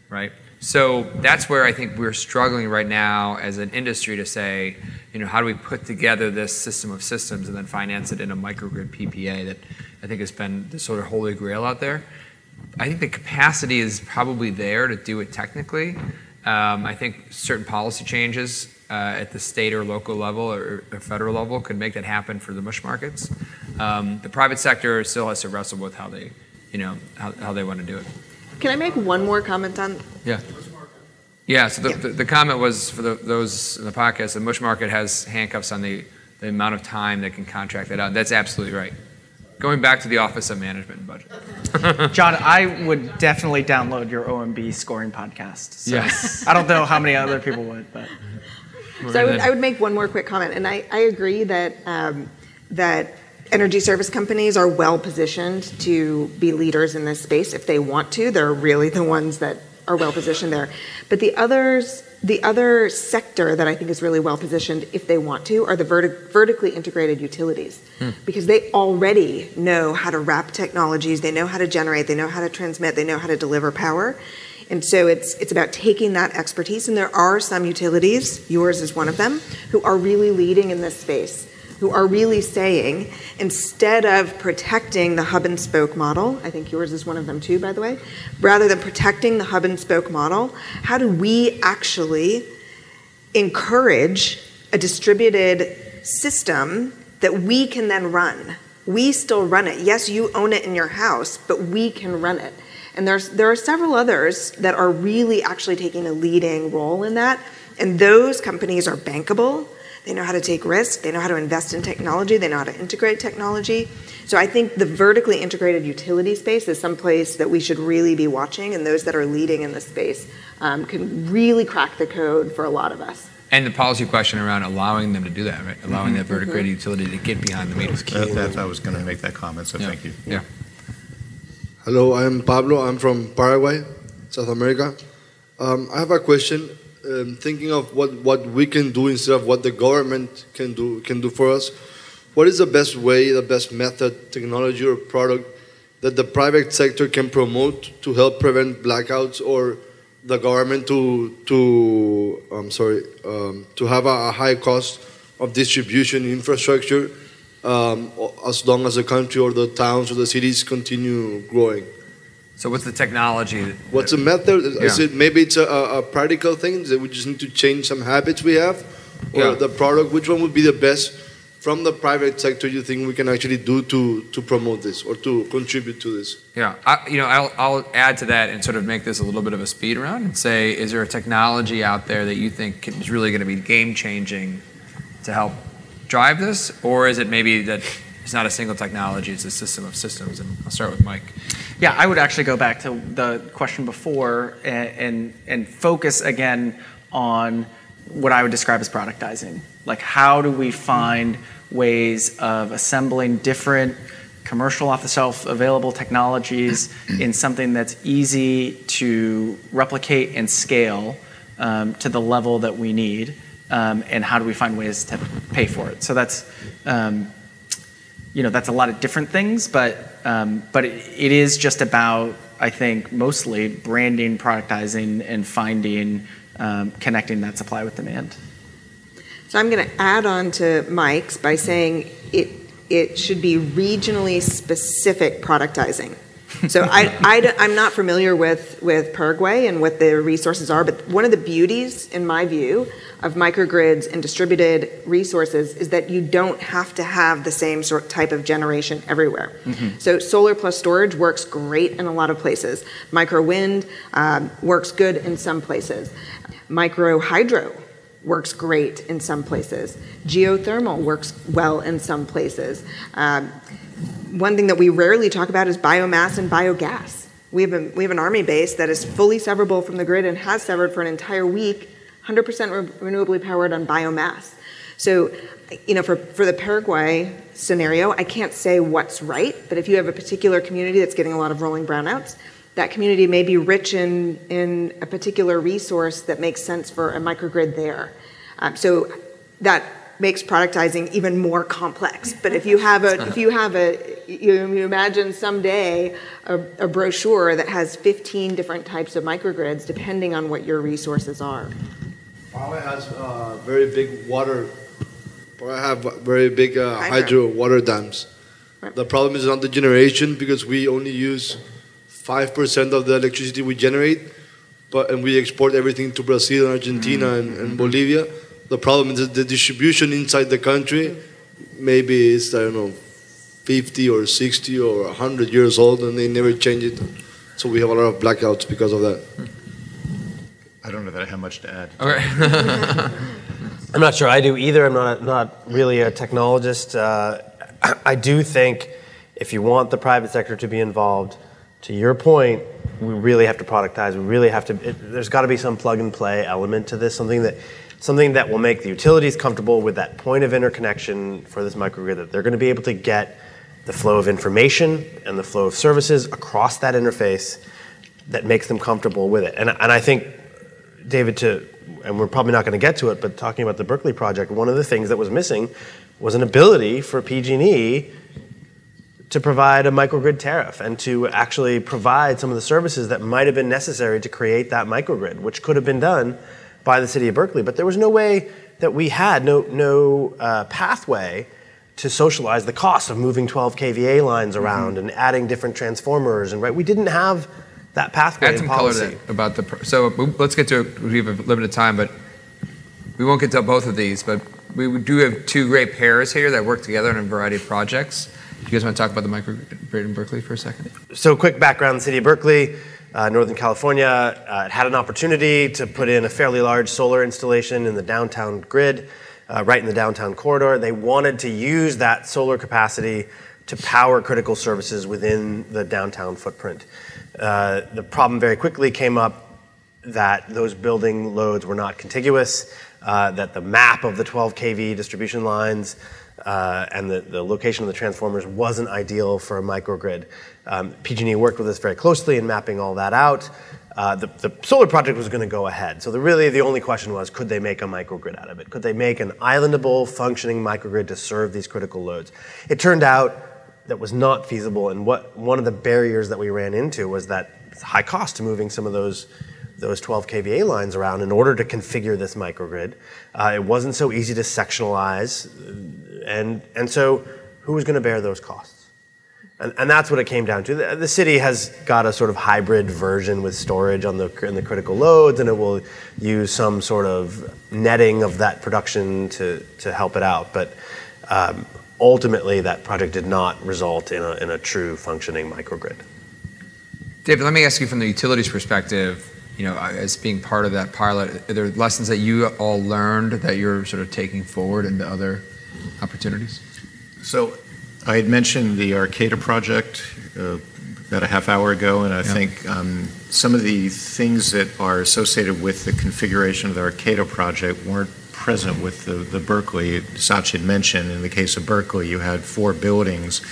[SPEAKER 1] right? So that's where I think we're struggling right now as an industry to say, you know, how do we put together this system of systems and then finance it in a microgrid PPA that I think has been the sort of holy grail out there. I think the capacity is probably there to do it technically. Um, I think certain policy changes uh, at the state or local level or, or, federal level could make that happen for the mush markets. Um, the private sector still has to wrestle with how they, you know, how, how they want to do it.
[SPEAKER 4] Can I make one more comment on?
[SPEAKER 1] Yeah. Yeah, so the, yeah. the, the comment was for the, those in the podcast, the mush market has handcuffs on the, the amount of time they can contract that out. That's absolutely right. Going back to the Office of Management and
[SPEAKER 5] Budget. John, I would definitely download your OMB scoring podcast.
[SPEAKER 1] So yes.
[SPEAKER 5] I don't know how many other people would, but.
[SPEAKER 4] So I would, I would make one more quick comment, and I, I agree that um, that energy service companies are well positioned to be leaders in this space if they want to. They're really the ones that are well positioned there. But the others, the other sector that I think is really well positioned if they want to are the verti- vertically integrated utilities. Hmm. Because they already know how to wrap technologies, they know how to generate, they know how to transmit, they know how to deliver power. And so it's it's about taking that expertise and there are some utilities, yours is one of them, who are really leading in this space who are really saying instead of protecting the hub and spoke model, I think yours is one of them too, by the way, rather than protecting the hub and spoke model, how do we actually encourage a distributed system that we can then run? We still run it. Yes, you own it in your house, but we can run it. And there's, there are several others that are really actually taking a leading role in that. And those companies are bankable. They know how to take risk. They know how to invest in technology. They know how to integrate technology. So I think the vertically integrated utility space is someplace that we should really be watching, and those that are leading in this space um, can really crack the code for a lot of us.
[SPEAKER 1] And the policy question around allowing them to do that, right? Allowing that vertically utility to get behind the meter.
[SPEAKER 2] That- that- I was going to make that comment, so
[SPEAKER 1] Yeah.
[SPEAKER 2] thank you.
[SPEAKER 1] Yeah.
[SPEAKER 9] Hello, I'm Pablo. I'm from Paraguay, South America. Um, I have a question. Um, thinking of what, what we can do instead of what the government can do can do for us, what is the best way, the best method, technology, or product that the private sector can promote to help prevent blackouts, or the government to to um, sorry um, to have a, a high cost of distribution infrastructure um, as long as the country or the towns or the cities continue growing.
[SPEAKER 1] So what's the technology? that-
[SPEAKER 9] What's the method? Is it maybe it's a, a a practical thing that we just need to change some habits we have, or
[SPEAKER 1] Yeah.
[SPEAKER 9] the product? Which one would be the best from the private sector? You think we can actually do to to promote this or to contribute to this?
[SPEAKER 1] Yeah, I, you know, I'll, I'll add to that and sort of make this a little bit of a speed round and say, is there a technology out there that you think is really going to be game changing to help drive this, or is it maybe that it's not a single technology, it's a system of systems? And I'll start with Mike.
[SPEAKER 5] Yeah, I would actually go back to the question before and, and, and focus again on what I would describe as productizing. Like, how do we find ways of assembling different commercial off the shelf available technologies in something that's easy to replicate and scale um, to the level that we need? Um, and how do we find ways to pay for it? So that's um, you know that's a lot of different things, but um, but it, it is just about I think mostly branding, productizing, and finding um, connecting that supply with demand.
[SPEAKER 4] So I'm going to add on to Mike's by saying it it should be regionally specific productizing. So I, I, am not familiar with, with Paraguay and what the resources are, but one of the beauties, in my view, of microgrids and distributed resources is that you don't have to have the same sort type of generation everywhere. So solar plus storage works great in a lot of places. Micro wind um, works good in some places. Micro hydro works great in some places. Geothermal works well in some places. Um, one thing that we rarely talk about is biomass and biogas. We have, a, we have an army base that is fully severable from the grid and has severed for an entire week, 100% re- renewably powered on biomass. So, you know, for, for the Paraguay scenario, I can't say what's right, but if you have a particular community that's getting a lot of rolling brownouts, that community may be rich in, in a particular resource that makes sense for a microgrid there. Um, so that makes productizing even more complex. But if you have a, if you have a, you, you imagine someday a, a brochure that has 15 different types of microgrids depending on what your resources are.
[SPEAKER 9] Paraguay has uh, very big water. Paraguay have very big uh,
[SPEAKER 4] Hydro.
[SPEAKER 9] hydro water dams.
[SPEAKER 4] Right.
[SPEAKER 9] The problem is not the generation because we only use five percent of the electricity we generate, but and we export everything to Brazil and Argentina and, and Bolivia. The problem is that the distribution inside the country maybe it's I don't know, fifty or sixty or hundred years old, and they never change it. So we have a lot of blackouts because of that.
[SPEAKER 2] I don't know that I have much to add.
[SPEAKER 1] Okay.
[SPEAKER 3] I'm not sure I do either. I'm not not really a technologist. Uh, I do think if you want the private sector to be involved, to your point, we really have to productize. We really have to. It, there's got to be some plug and play element to this. Something that something that will make the utilities comfortable with that point of interconnection for this microgrid. That they're going to be able to get the flow of information and the flow of services across that interface that makes them comfortable with it. And and I think, David, to and we're probably not going to get to it, but talking about the Berkeley project, one of the things that was missing was an ability for PG&E to provide a microgrid tariff and to actually provide some of the services that might have been necessary to create that microgrid, which could have been done by the city of Berkeley. But there was no way that we had, no, no uh, pathway to socialize the cost of moving 12 kVA lines around and adding different transformers. And right, we didn't have that pathway
[SPEAKER 1] Add some color to that about the. So let's get to. We have a limited time, but we won't get to both of these. But we do have two great pairs here that work together on a variety of projects. You guys want to talk about the microgrid in Berkeley for a second?
[SPEAKER 3] So, quick background the city of Berkeley, uh, Northern California, uh, had an opportunity to put in a fairly large solar installation in the downtown grid, uh, right in the downtown corridor. They wanted to use that solar capacity to power critical services within the downtown footprint. Uh, the problem very quickly came up that those building loads were not contiguous, uh, that the map of the 12 kV distribution lines uh, and the, the location of the transformers wasn't ideal for a microgrid. Um, PG&E worked with us very closely in mapping all that out. Uh, the, the solar project was going to go ahead. So the, really the only question was, could they make a microgrid out of it? Could they make an islandable, functioning microgrid to serve these critical loads? It turned out that was not feasible. And what one of the barriers that we ran into was that high cost to moving some of those those 12 kVA lines around in order to configure this microgrid. Uh, it wasn't so easy to sectionalize, and and so who was going to bear those costs? And, and that's what it came down to. The, the city has got a sort of hybrid version with storage on the in the critical loads, and it will use some sort of netting of that production to to help it out, but. Um, ultimately, that project did not result in a, in a true functioning microgrid.
[SPEAKER 1] David, let me ask you from the utilities perspective. You know, as being part of that pilot, are there lessons that you all learned that you're sort of taking forward into other opportunities?
[SPEAKER 2] So I had mentioned the Arcata project uh, about a half hour ago, and I
[SPEAKER 1] Yeah.
[SPEAKER 2] think um, some of the things that are associated with the configuration of the Arcata project weren't present with the, the Berkeley. Sach had mentioned in the case of Berkeley, you had four buildings,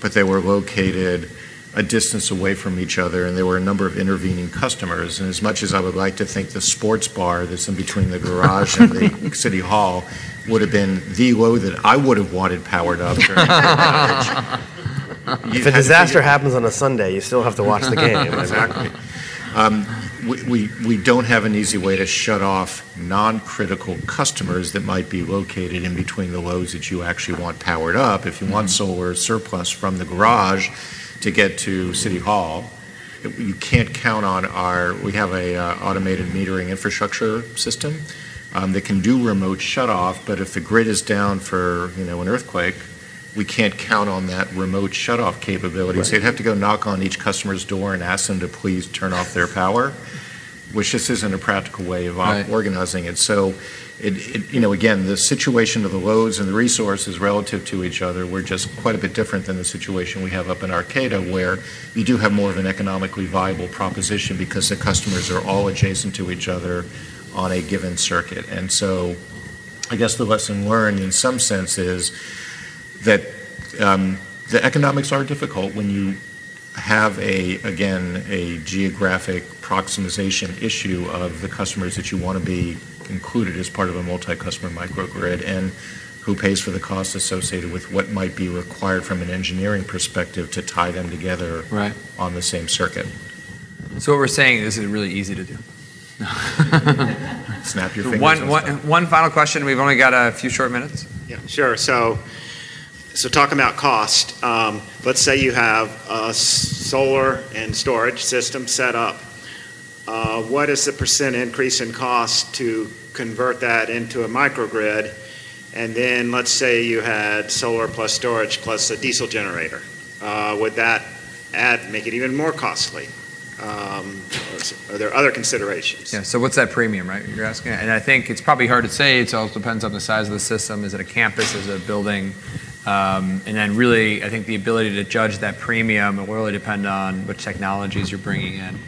[SPEAKER 2] but they were located a distance away from each other, and there were a number of intervening customers. And as much as I would like to think the sports bar that's in between the garage and the city hall would have been the load that I would have wanted powered up
[SPEAKER 3] If a disaster happens on a Sunday, you still have to watch the game.
[SPEAKER 2] Exactly. Um, we, we, we don't have an easy way to shut off non-critical customers that might be located in between the loads that you actually want powered up. If you want solar surplus from the garage to get to City Hall, you can't count on our, we have a uh, automated metering infrastructure system um, that can do remote shut-off, but if the grid is down for, you know, an earthquake, we can't count on that remote shut-off capability. So you'd have to go knock on each customer's door and ask them to please turn off their power, which just isn't a practical way of
[SPEAKER 1] Right.
[SPEAKER 2] organizing it. So, it, it, you know, again, the situation of the loads and the resources relative to each other were just quite a bit different than the situation we have up in Arcata, where you do have more of an economically viable proposition because the customers are all adjacent to each other on a given circuit. And so, I guess the lesson learned in some sense is that um, the economics are difficult when you have a, again, a geographic proximization issue of the customers that you want to be included as part of a multi-customer microgrid and who pays for the costs associated with what might be required from an engineering perspective to tie them together
[SPEAKER 1] Right.
[SPEAKER 2] on the same circuit.
[SPEAKER 1] So what we're saying is, it's really easy to do.
[SPEAKER 2] Snap your fingers.
[SPEAKER 1] One,
[SPEAKER 2] and
[SPEAKER 1] one,
[SPEAKER 2] start.
[SPEAKER 1] one final question. We've only got a few short minutes.
[SPEAKER 10] Yeah, sure. So, so talking about cost, um, let's say you have a solar and storage system set up. Uh, what is the percent increase in cost to convert that into a microgrid? And then let's say you had solar plus storage plus a diesel generator. Uh, would that add make it even more costly? Um, are there other considerations?
[SPEAKER 1] Yeah. So what's that premium, right? You're asking, and I think it's probably hard to say. It all depends on the size of the system. Is it a campus? Is it a building? And then really, I think the ability to judge that premium will really depend on which technologies you're bringing in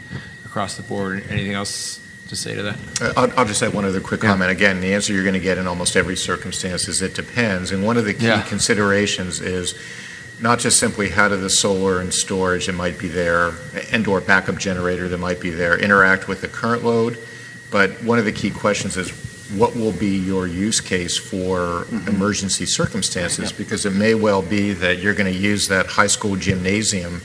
[SPEAKER 1] across the board. Anything else to say to that?
[SPEAKER 2] I'll just add one other quick comment. Again, the answer you're going to get in almost every circumstance is it depends. And one of the key
[SPEAKER 1] Yeah.
[SPEAKER 2] considerations is not just simply how do the solar and storage that might be there and/or backup generator that might be there interact with the current load, but one of the key questions is what will be your use case for emergency circumstances? Because it may well be that you're going to use that high school gymnasium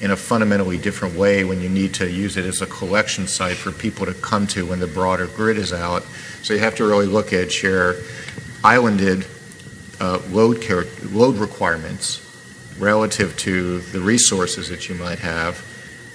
[SPEAKER 2] in a fundamentally different way when you need to use it as a collection site for people to come to when the broader grid is out. So you have to really look at your islanded uh, load care, load requirements relative to the resources that you might have.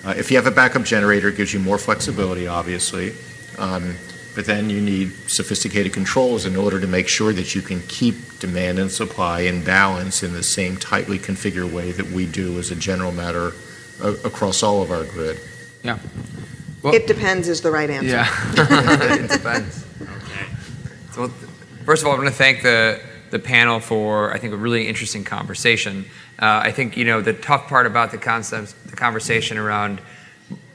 [SPEAKER 2] Uh, if you have a backup generator, it gives you more flexibility, obviously. Um, but then you need sophisticated controls in order to make sure that you can keep demand and supply in balance in the same tightly configured way that we do as a general matter a- across all of our grid. Yeah.
[SPEAKER 1] Well-
[SPEAKER 4] It depends is the right answer.
[SPEAKER 1] Yeah. it depends. Okay. So, first of all, I want to thank the, the panel for, I think, a really interesting conversation. Uh, I think, you know, the tough part about the the conversation around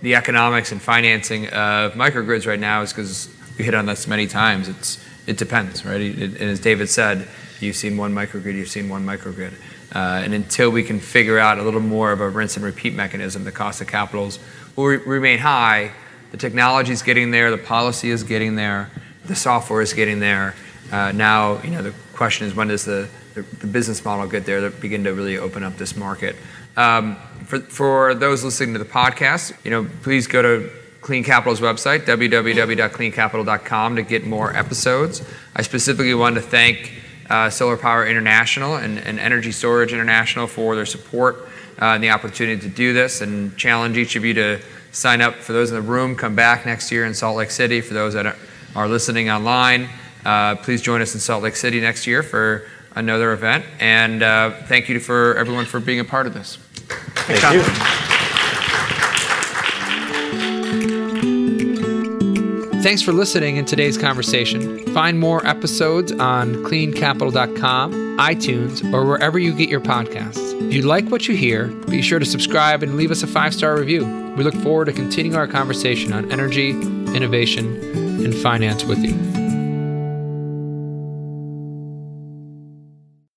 [SPEAKER 1] the economics and financing of microgrids right now is because we hit on this many times. It's, it depends, right? And as David said, you've seen one microgrid, you've seen one microgrid. Uh, and until we can figure out a little more of a rinse and repeat mechanism, the cost of capitals will re- remain high. The technology is getting there, the policy is getting there, the software is getting there. Uh, now, you know, the question is when does the, the, business model get there to begin to really open up this market? Um, for, those listening to the podcast, you know, please go to Clean Capital's website, www.cleancapital.com, to get more episodes. I specifically wanted to thank uh, Solar Power International and, Energy Storage International for their support uh, and the opportunity to do this and challenge each of you to sign up. For those in the room, come back next year in Salt Lake City. For those that are, are listening online, uh, please join us in Salt Lake City next year for another event. And uh, thank you for everyone for being a part of this.
[SPEAKER 3] Thank you.
[SPEAKER 11] Thanks for listening in today's conversation. Find more episodes on cleancapital.com, iTunes, or wherever you get your podcasts. If you like what you hear, be sure to subscribe and leave us a five star review. We look forward to continuing our conversation on energy, innovation, and finance with you.